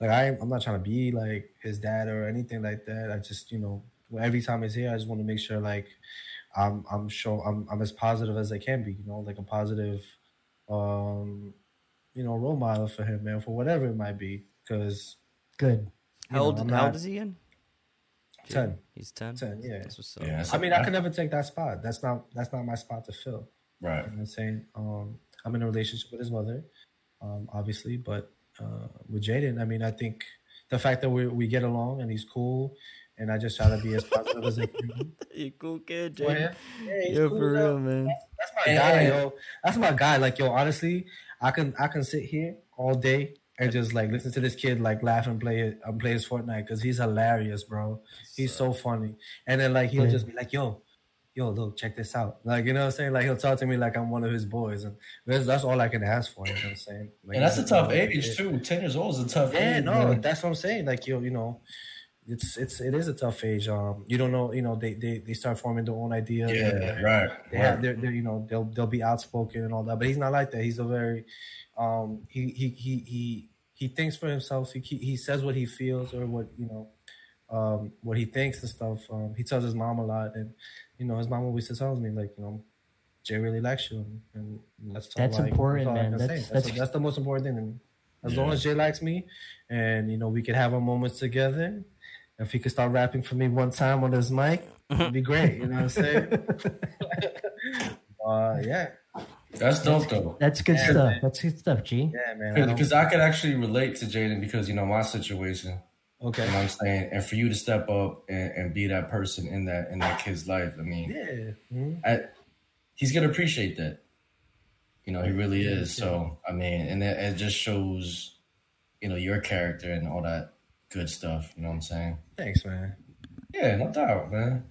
like. I I'm not trying to be like his dad or anything like that. I just, you know, every time he's here, I just want to make sure like I'm I'm sure I'm I'm as positive as I can be. You know, like a positive, um, you know, role model for him, man, for whatever it might be. Because Good. How know, old, I'm how old is he in? 10. He's 10? 10, yeah. That's what's up. Yeah, that's I mean, I could never take that spot. That's not that's not my spot to fill. right. You know I'm saying? Um, I'm in a relationship with his mother, um, obviously, but uh, with Jaden, I mean, I think the fact that we we get along and he's cool, and I just try to be as positive as I can. be You cool kid, for Jaden. him. Yeah, he's Yo, cool for as hell. real, man. That's my Yeah. guy, yo. That's my guy. Like, yo, honestly, I can I can sit here all day and just like listen to this kid like laugh and play it and play his Fortnite because he's hilarious, bro. He's so funny. And then like he'll just be like, yo, yo, look, check this out. Like, you know what I'm saying? Like he'll talk to me like I'm one of his boys. And that's, that's all I can ask for, you know what I'm saying? Like, And that's a tough yeah. age too. Ten years old is a tough Yeah, age. no, man. that's what I'm saying. Like you, you know, it's it's it is a tough age. Um, you don't know, you know, they they, they start forming their own ideas. and- Yeah, right. they have, right. they're, they're, you know, they'll they'll be outspoken and all that. But he's not like that. He's a very, um, he he he he he thinks for himself. He he he says what he feels or what you know, um, what he thinks and stuff. Um, he tells his mom a lot, and you know, his mom always tells me like, you know, Jay really likes you, and, and that's all, That's like, important, all I man. can That's- that's, that's- that's the most important thing. And as long as Jay likes me, and you know, we could have our moments together. If he could start rapping for me one time on his mic, it'd be great. You know what I'm saying? uh, yeah, That's dope though. That's good Yeah, stuff. man. That's good stuff, G. yeah, man. Because I could actually relate to Jaden because you know my situation. okay. You know what I'm saying? And for you to step up and, and be that person in that in that kid's life, I mean, Yeah. Mhm. I, he's gonna appreciate that. You know, he really is. So I mean, and it, it just shows, you know, your character and all that good stuff. You know what I'm saying? Thanks, man. Yeah, no doubt, man.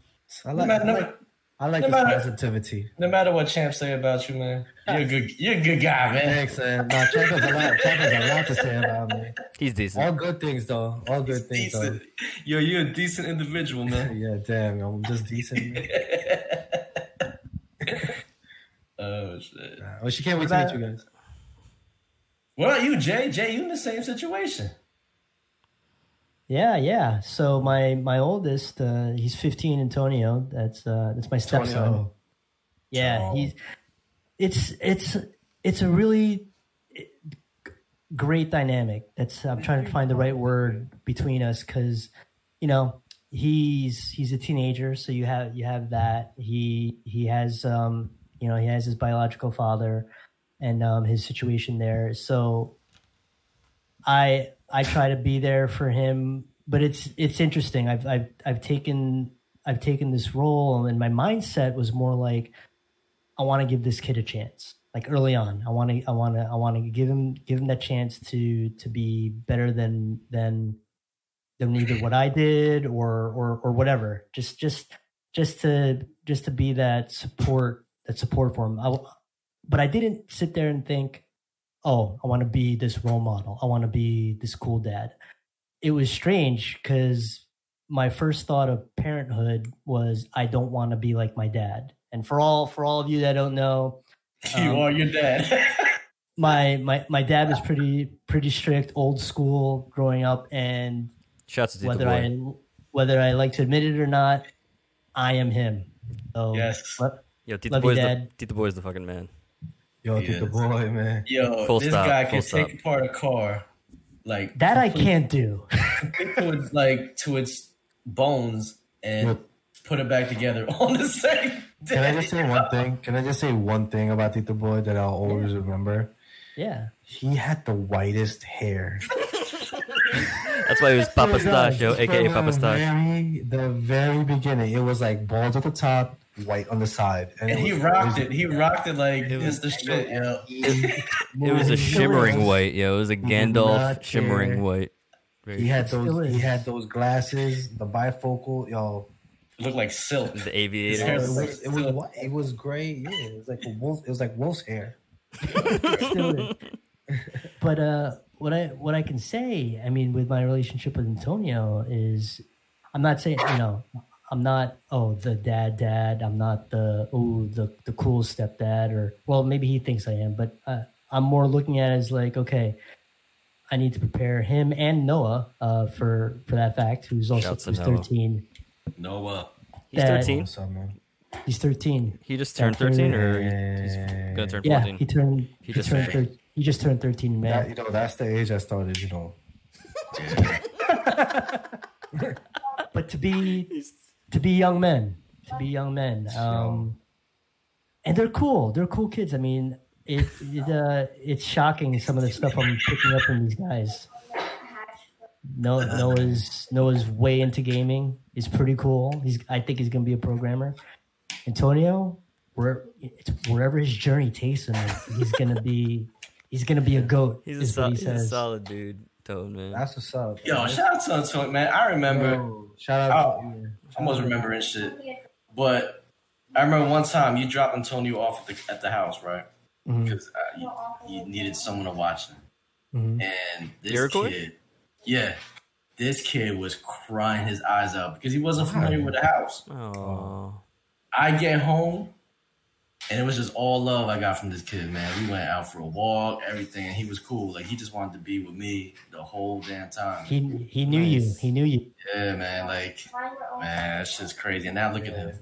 I No matter, I no, like, I like no his matter- positivity. no matter what champ say about you, man, you're a good, you're a good guy, man. Thanks, man. No, Champ has a lot. Champ has a lot to say about me. He's decent. All good things, though. All good things, though. Decent. Yo, you're a decent individual, man. Yeah, damn. I'm just decent. Oh shit. Nah, Well, she can't wait to about- meet you guys. What about you, Jay? Jay, you in the same situation? Yeah, yeah. So my my oldest, uh, he's 15, Antonio. That's uh, that's my stepson. Antonio. Yeah, Oh. he's it's it's it's a really great dynamic. That's I'm trying to find the right word between us because you know he's he's a teenager, so you have you have that. He he has um you know he has his biological father and um his situation there. So I I try to be there for him, but it's it's interesting. I've I've I've taken I've taken this role, and my mindset was more like I want to give this kid a chance. Like early on, I want to I want to I want to give him give him that chance to to be better than than than either what I did or or or whatever. Just just just to just to be that support that support for him. I, but I didn't sit there and think, oh, I want to be this role model. I want to be this cool dad. It was strange because my first thought of parenthood was I don't want to be like my dad. And for all for all of you that don't know, You Um, are your dad. my my my dad was pretty pretty strict, old school growing up, and Shouts whether Boy. I whether I like to admit it or not, I am him. So Yes. what- Yo, Tito Love you, Boy's the, Dad. Tito Boy's the fucking man. Yo, He keep the boy, man. Yo, Full this stop, guy can stop. take apart a car, like that I can't do. to its like to its bones and With put it back together on the same day. Can I just say one thing? Can I just say one thing about Tito Boy that I'll always remember? Yeah. He had the whitest hair. That's why he was Papa From Stash, yo, aka Papa the Stash. Very, the very beginning, it was like bald at the top, white on the side, And he was- rocked it. He rocked it like it this the shit, yo. It was a shimmering white, yo. It was a Gandalf shimmering white. Very He had those. He had those glasses, the bifocal. Yo, It looked like silk. the aviator. hair it was was. It was. white. It was gray. Yeah, it was like a wolf. It was like wolf's hair. But uh, what I what I can say, I mean, with my relationship with Antonio is, I'm not saying you know, I'm not oh the dad dad. I'm not the oh the the cool stepdad or well maybe he thinks I am, but I, I'm more looking at it as like okay, I need to prepare him and Noah uh, for for that fact, who's also who's Noah. 13. Noah, he's 13. He's 13. He just turned 13, or he's gonna turn yeah, he turned. He, he just turned 13. You just turned 13, man. That, you know, that's the age I started, you know. but to be to be young men, to be young men. Um, and they're cool. They're cool kids. I mean, it, it uh, it's shocking some of the stuff I'm picking up from these guys. No, Noah's Noah's way into gaming. He's pretty cool. He's I think he's gonna be a programmer. Antonio, where wherever his journey takes him, he's gonna be he's gonna be a goat He's a, sol- he he's a solid dude, Tone, man. that's what's up. Yo, shout out to Antonio, man. I remember. Yo, shout out. Oh. to I was remembering shit. But I remember one time you dropped Antonio off at the, at the house, right? Mhm. Because uh, you, you needed someone to watch him. Mhm. And this Iroquois? kid, yeah, this kid was crying his eyes out because he wasn't familiar with the house. Oh, I get home, and it was just all love I got from this kid, man. We went out for a walk, everything, and he was cool. Like he just wanted to be with me the whole damn time. he he knew you he knew you yeah, man. Like, man, that just crazy. And now look at him.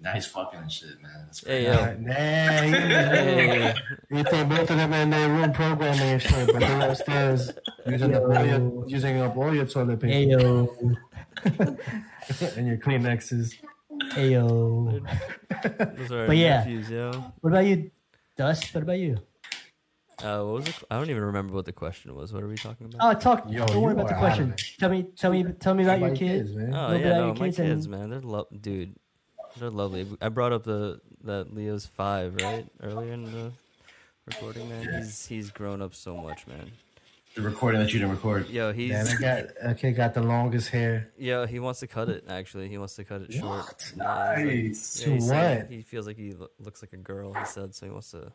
Now he's fucking and shit, man. That's hey crazy. yo, Nah, hey, he, you think both of them in their room programming and shit, but they're upstairs using up all your using up all your toilet paper Ayo, and your Kleenexes. ayo. those are our But yeah. nephews, yo. What about you, Dust? What about you? Uh, what was it? I don't even remember what the question was. What are we talking about? Oh, talk. Yo, don't worry about the question. Tell me, tell me, tell me about your My kids. man. Oh yeah, no, my kids and- kids, man, they're lo- dude, they're lovely. I brought up the that Leo's five right earlier in the recording, man. He's he's grown up so much, man. The recording that you didn't record. Yo, he's Man, I got that kid got the longest hair. yo, he wants to cut it. Actually, he wants to cut it short. What? Yeah, he's like- Nice. yeah, he To said what? He feels like he looks like a girl. He said so. He wants to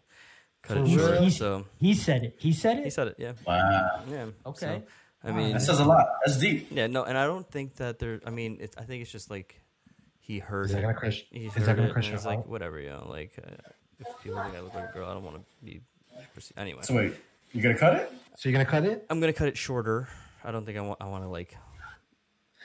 cut For it short. real? So He said it. He said it. he said it. Yeah, Wow. yeah. Okay. So, I mean, That says a lot. That's deep. yeah, no, and I don't think that there. I mean, it's, I think it's just like he heard Is that it. gonna crush? He Is heard that gonna crush and your it's like whatever, you know. Like uh, if people think I look like a girl, I don't want to be. Anyway, So wait, you gonna cut it? So you're gonna cut it? I'm gonna cut it shorter. I don't think I want. I want to like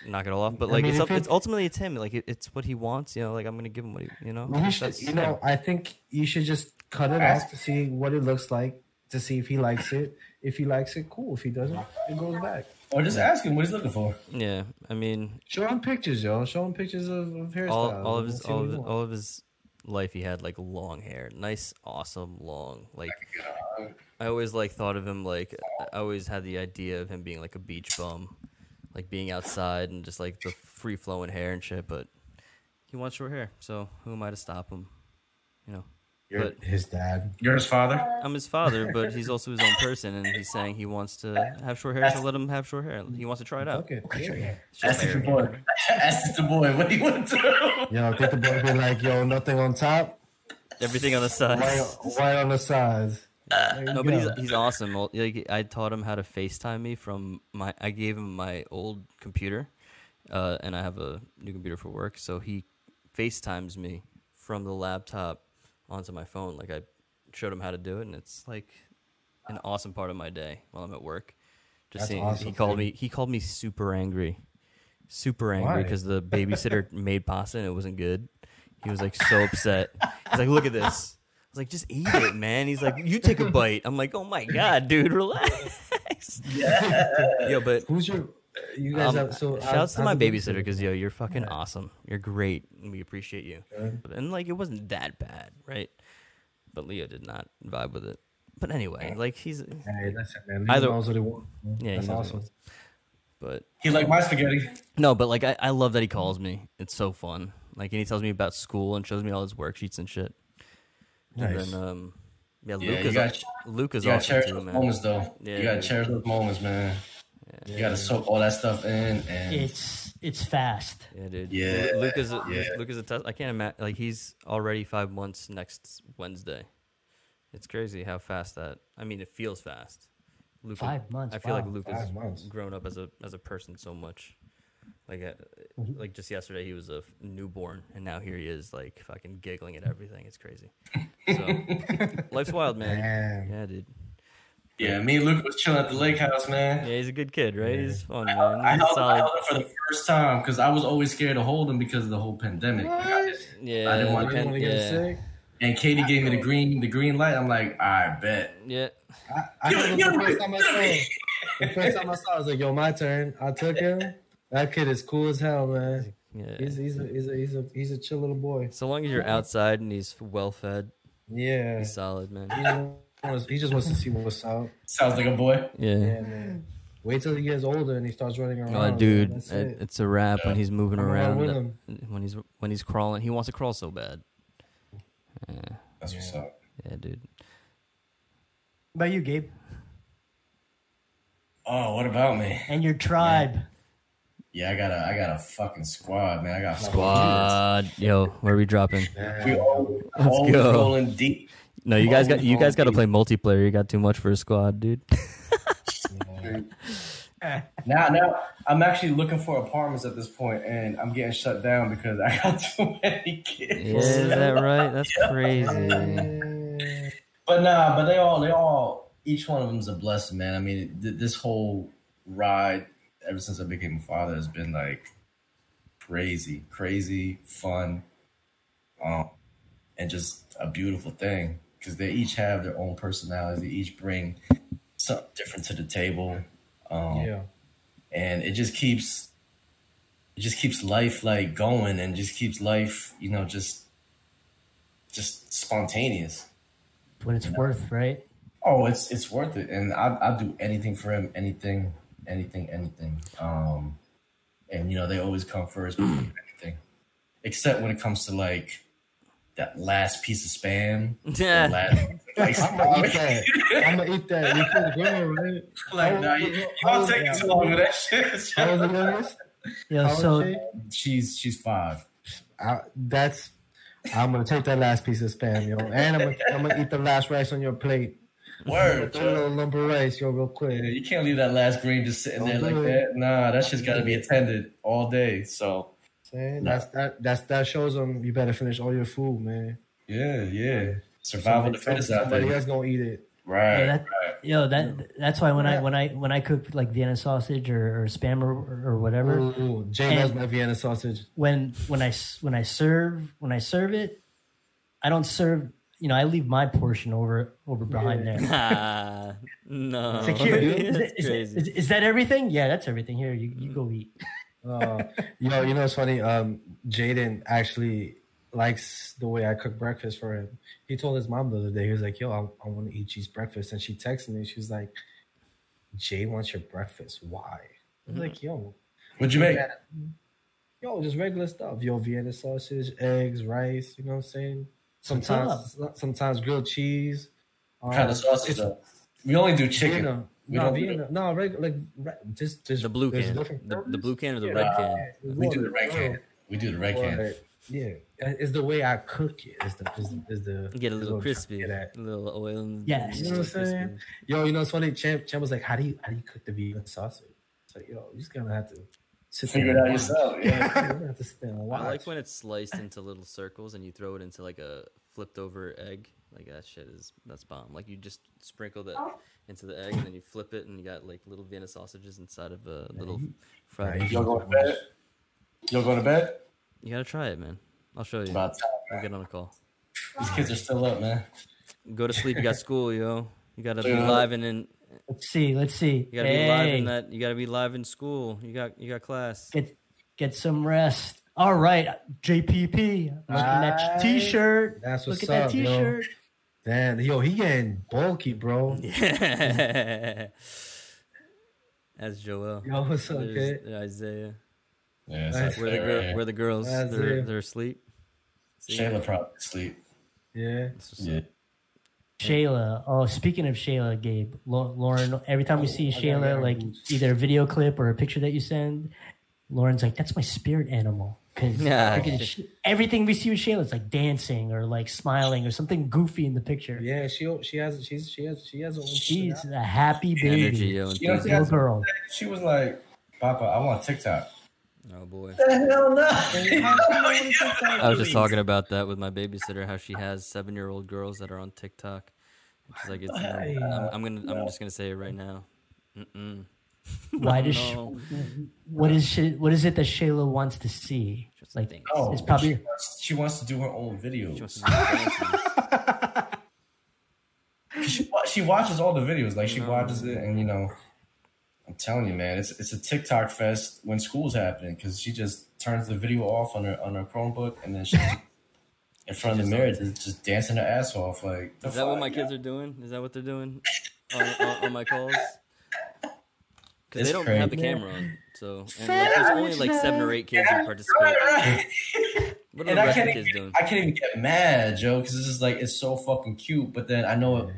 knock it all off, but I like mean, it's up. It's it- ultimately it's him. Like it, it's what he wants. You know, like I'm gonna give him what he. You know, You, should, you know, I think you should just cut it off to see what it looks like, to see if he likes it. If he likes it, cool. If he doesn't, it goes back. Or just ask him what he's looking for. Yeah, I mean, Show him pictures, yo. Show him pictures of, of hairstyles. all, all of his all of his, all of his life he had like long hair nice awesome long like uh, i always like thought of him like i always had the idea of him being like a beach bum like being outside and just like the free flowing hair and shit but he wants short hair so who am i to stop him you know You're, but His dad. you're his father. i'm his father but he's also his own person and he's saying he wants to have short hair so let him have short hair he wants to try it out Okay. Yeah. It's just Ask the hair. boy. Ask the boy what he want to do. Yo, think the boy be like, yo, nothing on top, everything on the side white, white on the sides. No, but he's he's awesome. Like I taught him how to FaceTime me from my. I gave him my old computer, uh, and I have a new computer for work. So he FaceTimes me from the laptop onto my phone. Like I showed him how to do it, and it's like an awesome part of my day while I'm at work. Just That's seeing, awesome, he called dude. me. He called me super angry, super angry because the babysitter made pasta and it wasn't good. He was like so upset. He's like, "Look at this." Was like, "Just eat it, man." He's like, "You take a bite." I'm like, "Oh my god, dude, relax." Yeah. yo, but Who's your? you guys Um, have so. shouts to my babysitter because yo, you're fucking Yeah. awesome. You're great. and We appreciate you. But and like it wasn't that bad, right? But Leo did not vibe with it. But anyway, like he's Hey, that's it, man. Either- knows what he wants. yeah, that's awesome. But He like my spaghetti. no, but like I, I love that he calls me. It's so fun. Like and he tells me about school and shows me all his worksheets and shit. And then um yeah, Yeah, Luke is got- Luke is You gotta awesome cherish too, those man. moments, though. Yeah, you gotta yeah. cherish those moments, man. You gotta soak all that stuff in, and It's it's fast. Yeah, dude. Yeah, Luke is a, yeah. Luke is a test. I can't imagine. Like he's already five months next Wednesday. It's crazy how fast that. I mean, it feels fast. Luke, Five months, I feel like. Luke Five has months. grown up as a as a person so much. Like, uh, Mm-hmm. like just yesterday he was a f- newborn, and now here he is, like fucking giggling at everything. It's crazy. So life's wild, man. Damn. Yeah, dude. yeah, me and Luke was chilling at the lake house, man. Yeah, he's a good kid, right? He's fun, I, man. I He's held, I held him for the first time because I was always scared to hold him because of the whole pandemic. Yeah, I didn't want- You depend- to get yeah, sick? And Katie gave me the green, the green light. I'm like, I bet. yeah. I, I Yo, know yo, the first time I saw him. The first time I saw, I was like, "Yo, my turn." I took him. That kid is cool as hell, man. Yeah. He's he's a, he's a he's a he's a chill little boy. So long as you're outside and he's well fed, Yeah, he's solid, man. he just, wants, he just wants to see what's out. Sounds like a boy. Yeah. Yeah, man. Wait till he gets older and he starts running around. Oh, dude, it, it. it's a wrap when he's moving I'm around around. When he's when he's crawling, he wants to crawl so bad. Yeah, That's what's up. yeah, dude. What about you, Gabe? Oh, what about me? And your tribe. Yeah, I got a, I got a fucking squad, man. I got Squad, yo, where are we dropping? We all, all go. rolling deep. No, you guys got you guys got to play multiplayer. You got too much for a squad, dude. Now, now I'm actually looking for apartments at this point, and I'm getting shut down because I got too many kids. Yeah, is that right? That's crazy. But nah, but they all, they all, each one of them is a blessing, man. I mean, th- this whole ride ever since I became a father has been like crazy, crazy, fun, um, and just a beautiful thing because they each have their own personalities. They each bring something different to the table. Um, Yeah. and it just keeps it just keeps life like going and just keeps life you know just just spontaneous What it's worth, right? oh it's it's worth it and i i'll do anything for him anything anything anything um and you know they always come first before anything except when it comes to like that last piece of spam the Yeah. last, I'm gonna eat that. I'm gonna eat that. You feel good, right? like, nah, you, you don't take too long with that shit How was it, Dennis? Yo, How was so she? she's she's five I, that's. I'm gonna take that last piece of spam, yo, and I'm gonna, I'm gonna eat the last rice on your plate. Word Throw a little lump of rice, yo, real quick. Yeah, you can't leave that last green just sitting there Don't like it. that. Nah, that shit's got to be attended all day. So Saying that's that that's that shows them you better finish all your food, man. yeah, yeah, survival of the fittest out Somebody there. else gonna eat it. Right, Yeah, that- right. yo, that that's why when I when I when I cook like Vienna sausage or, or spam or, or whatever, Ooh, Jay And- loves my Vienna sausage. when when I when I serve when I serve it, I don't serve. You know, I leave my portion over over behind there. Ah, no. It's like, here, is, That's it- is, crazy. is, is that everything? Yeah, that's everything. Here, you, you go eat. Uh, yo, you know what's funny? Um, Jaden actually likes the way I cook breakfast for him. He told his mom the other day, he was like, "Yo, I, I want to eat cheese breakfast," and she texted me. She was like, "Jay wants your breakfast. Why?" I was like, "Yo, What'd you make? yo, just regular stuff. Yo, Vienna sausage, eggs, rice. You know what I'm saying? Sometimes, sometimes grilled cheese. Um, kind of sausage it's though? We only do chicken. Vienna. We no, don't do Vienna. No, regular, like re- just, just the blue can, the, the blue can or the Yeah. red can. We do the red can. We do the red can. Or- Yeah, it's the way I cook it. it. Is the is, is the get a little what I'm trying to crispy, get a little oil. And Yes. You know what I'm saying? Yo, you know it's funny? Champ, Champ was like, "How do you how do you cook the vegan sausage?" It's like, yo, you just gonna have to sit Figure it out yourself. Yeah. You're have to sit watch. I like when it's sliced into little circles and you throw it into like a flipped over egg. Like that shit is that's bomb. Like you just sprinkle that oh. into the egg and then you flip it and you got like little Vienna sausages inside of a little fried. Nah, egg. you- Y'all going to bed? Y'all going to bed? You gotta try it, man. I'll show you. About time. We'll get on a call. These kids are still up, man. Go to sleep. You got school, yo. You gotta be Yeah. live and in Let's see. Let's see. You gotta be live in that. You gotta be live in school. You got you got class. Get get some rest. All right, JPP. Look at that Aight. t-shirt. That's Look what's at that up, yo. t-shirt. Damn, yo, he getting bulky, bro. Yeah. That's Joel. Yo, what's up, There's kid? Isaiah. Yeah, it's Nice. like Where the right girl, where the girls That's they're it. they're asleep. See? Shayla probably asleep. Yeah. That's what's Yeah. up. Shayla. Oh, speaking of Shayla, Gabe, Lauren. Every time we oh, see I Shayla, like boots. either a video clip or a picture that you send, Lauren's like, "That's my spirit animal." Because Yeah. everything we see with Shayla is like dancing or like smiling or something goofy in the picture. Yeah, she she has she's she has she has her own She's a happy baby, Energy, yo, You know, girl. She was like, Papa, I want TikTok. Oh boy. The hell no. I was just talking about that with my babysitter. How she has seven-year-old girls that are on TikTok. She's like, it's, um, I'm, I'm gonna, I'm just gonna say it right now. Mm-mm. Why does she, what is she, what is it that Shayla wants to see? Just Like, think. Oh, it's probably she wants, she wants to do her own videos. She wants to. She, she watches all the videos. Like she No. watches it, and you know, I'm telling you, man, it's it's a TikTok fest when school's happening because she just turns the video off on her on her Chromebook, and then she's in front of the mirror just, just dancing her ass off. Like, the Is that what my kids are doing? Is that what they're doing on, on, on my calls? Because they don't have the camera on. So and like, there's only like seven or eight kids who participate. Right, right. What are And the I rest of can't, the kids even, doing? I can't even get mad, Joe, because it's just like it's so fucking cute. But then I know, it,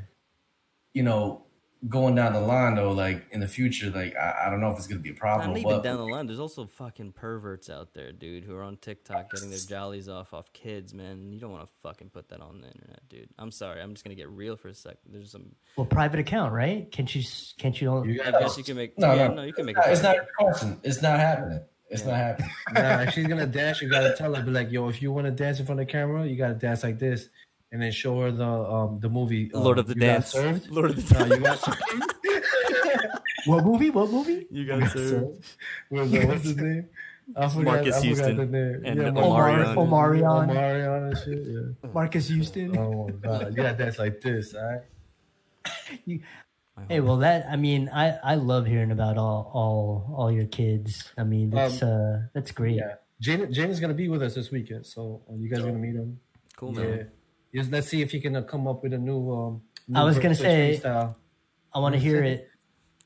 you know, going down the line though, like in the future, like I, I don't know if it's gonna be a problem. Not or even down the line. There's also fucking perverts out there, dude, who are on TikTok getting their jollies off off kids, man. You don't want to fucking put that on the internet, dude. I'm sorry. I'm just gonna get real for a sec. There's some. well, private account, right? Can't you? Can't you? You I got guess you can make. No, yeah, no. no, you can make. No, a it's not private- a question. It's not happening. It's not happening. Nah, if she's gonna dance, you gotta tell her, be like, yo, if you want to dance in front of the camera, you gotta dance like this, and then show her the um the movie um, Lord of the Dance. Served. Lord of the No, you got served. What movie? What movie? You You got are. served. What's, the, what's his name? I forgot, Marques I forgot Houston the name. and yeah, Omarion. Omarion. Omarion and shit. Yeah. Marques Houston. Oh my god, you gotta dance like this, all right? Hey, well, that I mean, I I love hearing about all all all your kids. I mean, that's uh that's great. Yeah. Jane, Jane is gonna be with us this weekend, so uh, you guys are gonna meet him. Cool, Yeah. Man. Just let's see if he can uh, come up with a new. um new I was gonna say- freestyle. I want to hear it.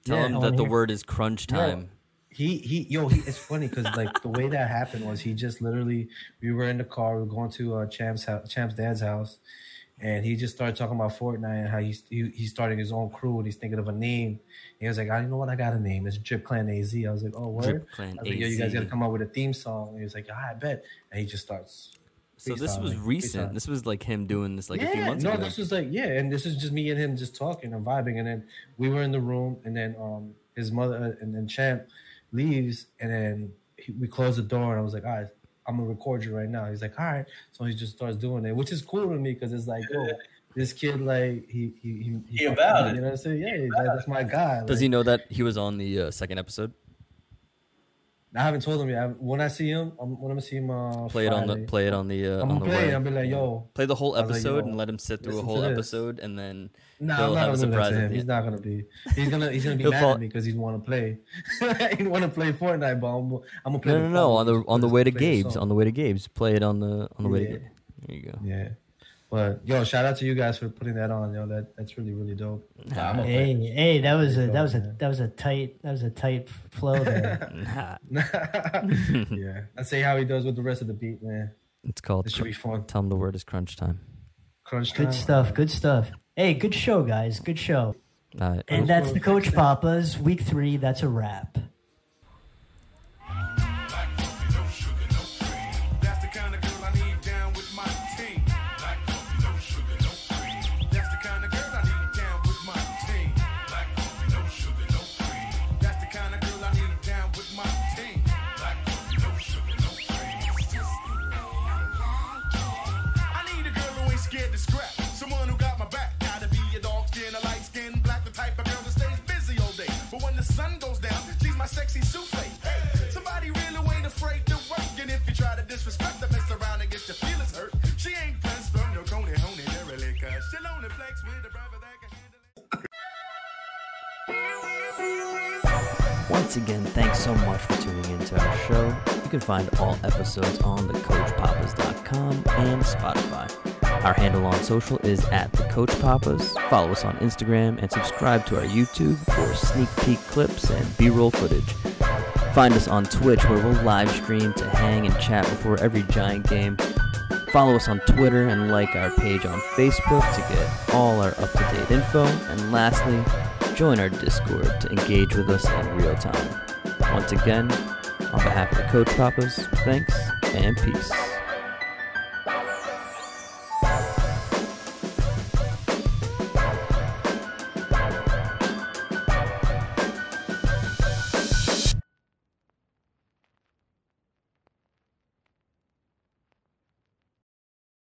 Tell Yeah, him that the word is crunch time. He he yo he it's funny because like the way that happened was he just literally we were in the car we were going to uh, Champ's house, Champ's dad's house, and he just started talking about Fortnite and how he's he, he's starting his own crew and he's thinking of a name. And he was like, I don't know what I got a name. It's Drip Clan AZ. I was like, oh word. Drip Clan I was like, Yo, you guys gotta come up with a theme song. And he was like, yeah, I bet. And he just starts. So this was recent. This was like him doing this like yeah, a few months no, ago. this was like yeah, and this is just me and him just talking and vibing, and then we were in the room, and then um his mother uh, and then Champ leaves, and then he, we close the door, and I was like, all right, I'm gonna record you right now. He's like, all right, so he just starts doing it, which is cool to me because it's like, oh, this kid like he he he, He about it. you know what I'm saying? Yeah, like, that's my guy. Does like, he know that he was on the uh, second episode? I haven't told him yet. When I see him, I'm, when I'm gonna see him, uh, Play it on the play it on the uh, I'm gonna play I'll be like, yo, Play the whole I was like, episode and let him sit through a whole episode, and then Nah, He'll I'm not have a gonna do that surprise to him. He's not gonna be. He's gonna. He's gonna be mad fall- at me because he want to play. he want to play Fortnite, but I'm, I'm gonna play. no, no, the no, on the on the way to play Gabe's, on the way to Gabe's, play it on the on the way to Yeah. Gabe. There you go. Yeah, but yo, shout out to you guys for putting that on. Yo, that that's really really dope. Nah, I'm a Hey, hey, that was a that was a that was a tight that was a tight flow there. Nah, yeah, I say how he does with the rest of the beat, man. it's called. It should be fun. Tell him the word is crunch time. Crunch time. Good stuff. Good stuff. Hey, good show, guys. Good show. All right. And that's the Coach Papas week three. That's a wrap. Disrespect mess around and get your feelings hurt. She ain't from no coney, honey, really, cause she only flex with a brother that can handle it. once again, thanks so much for tuning into our show. You can find all episodes on thecoachpapas.com and Spotify. Our handle on social is at the Coach Papas. Follow us on Instagram and subscribe to our YouTube for sneak peek clips and B-roll footage. Find us on Twitch where we'll live stream to hang and chat before every Giant game. Follow us on Twitter and like our page on Facebook to get all our up-to-date info. And lastly, join our Discord to engage with us in real time. Once again, on behalf of the Coach Papas, thanks and peace.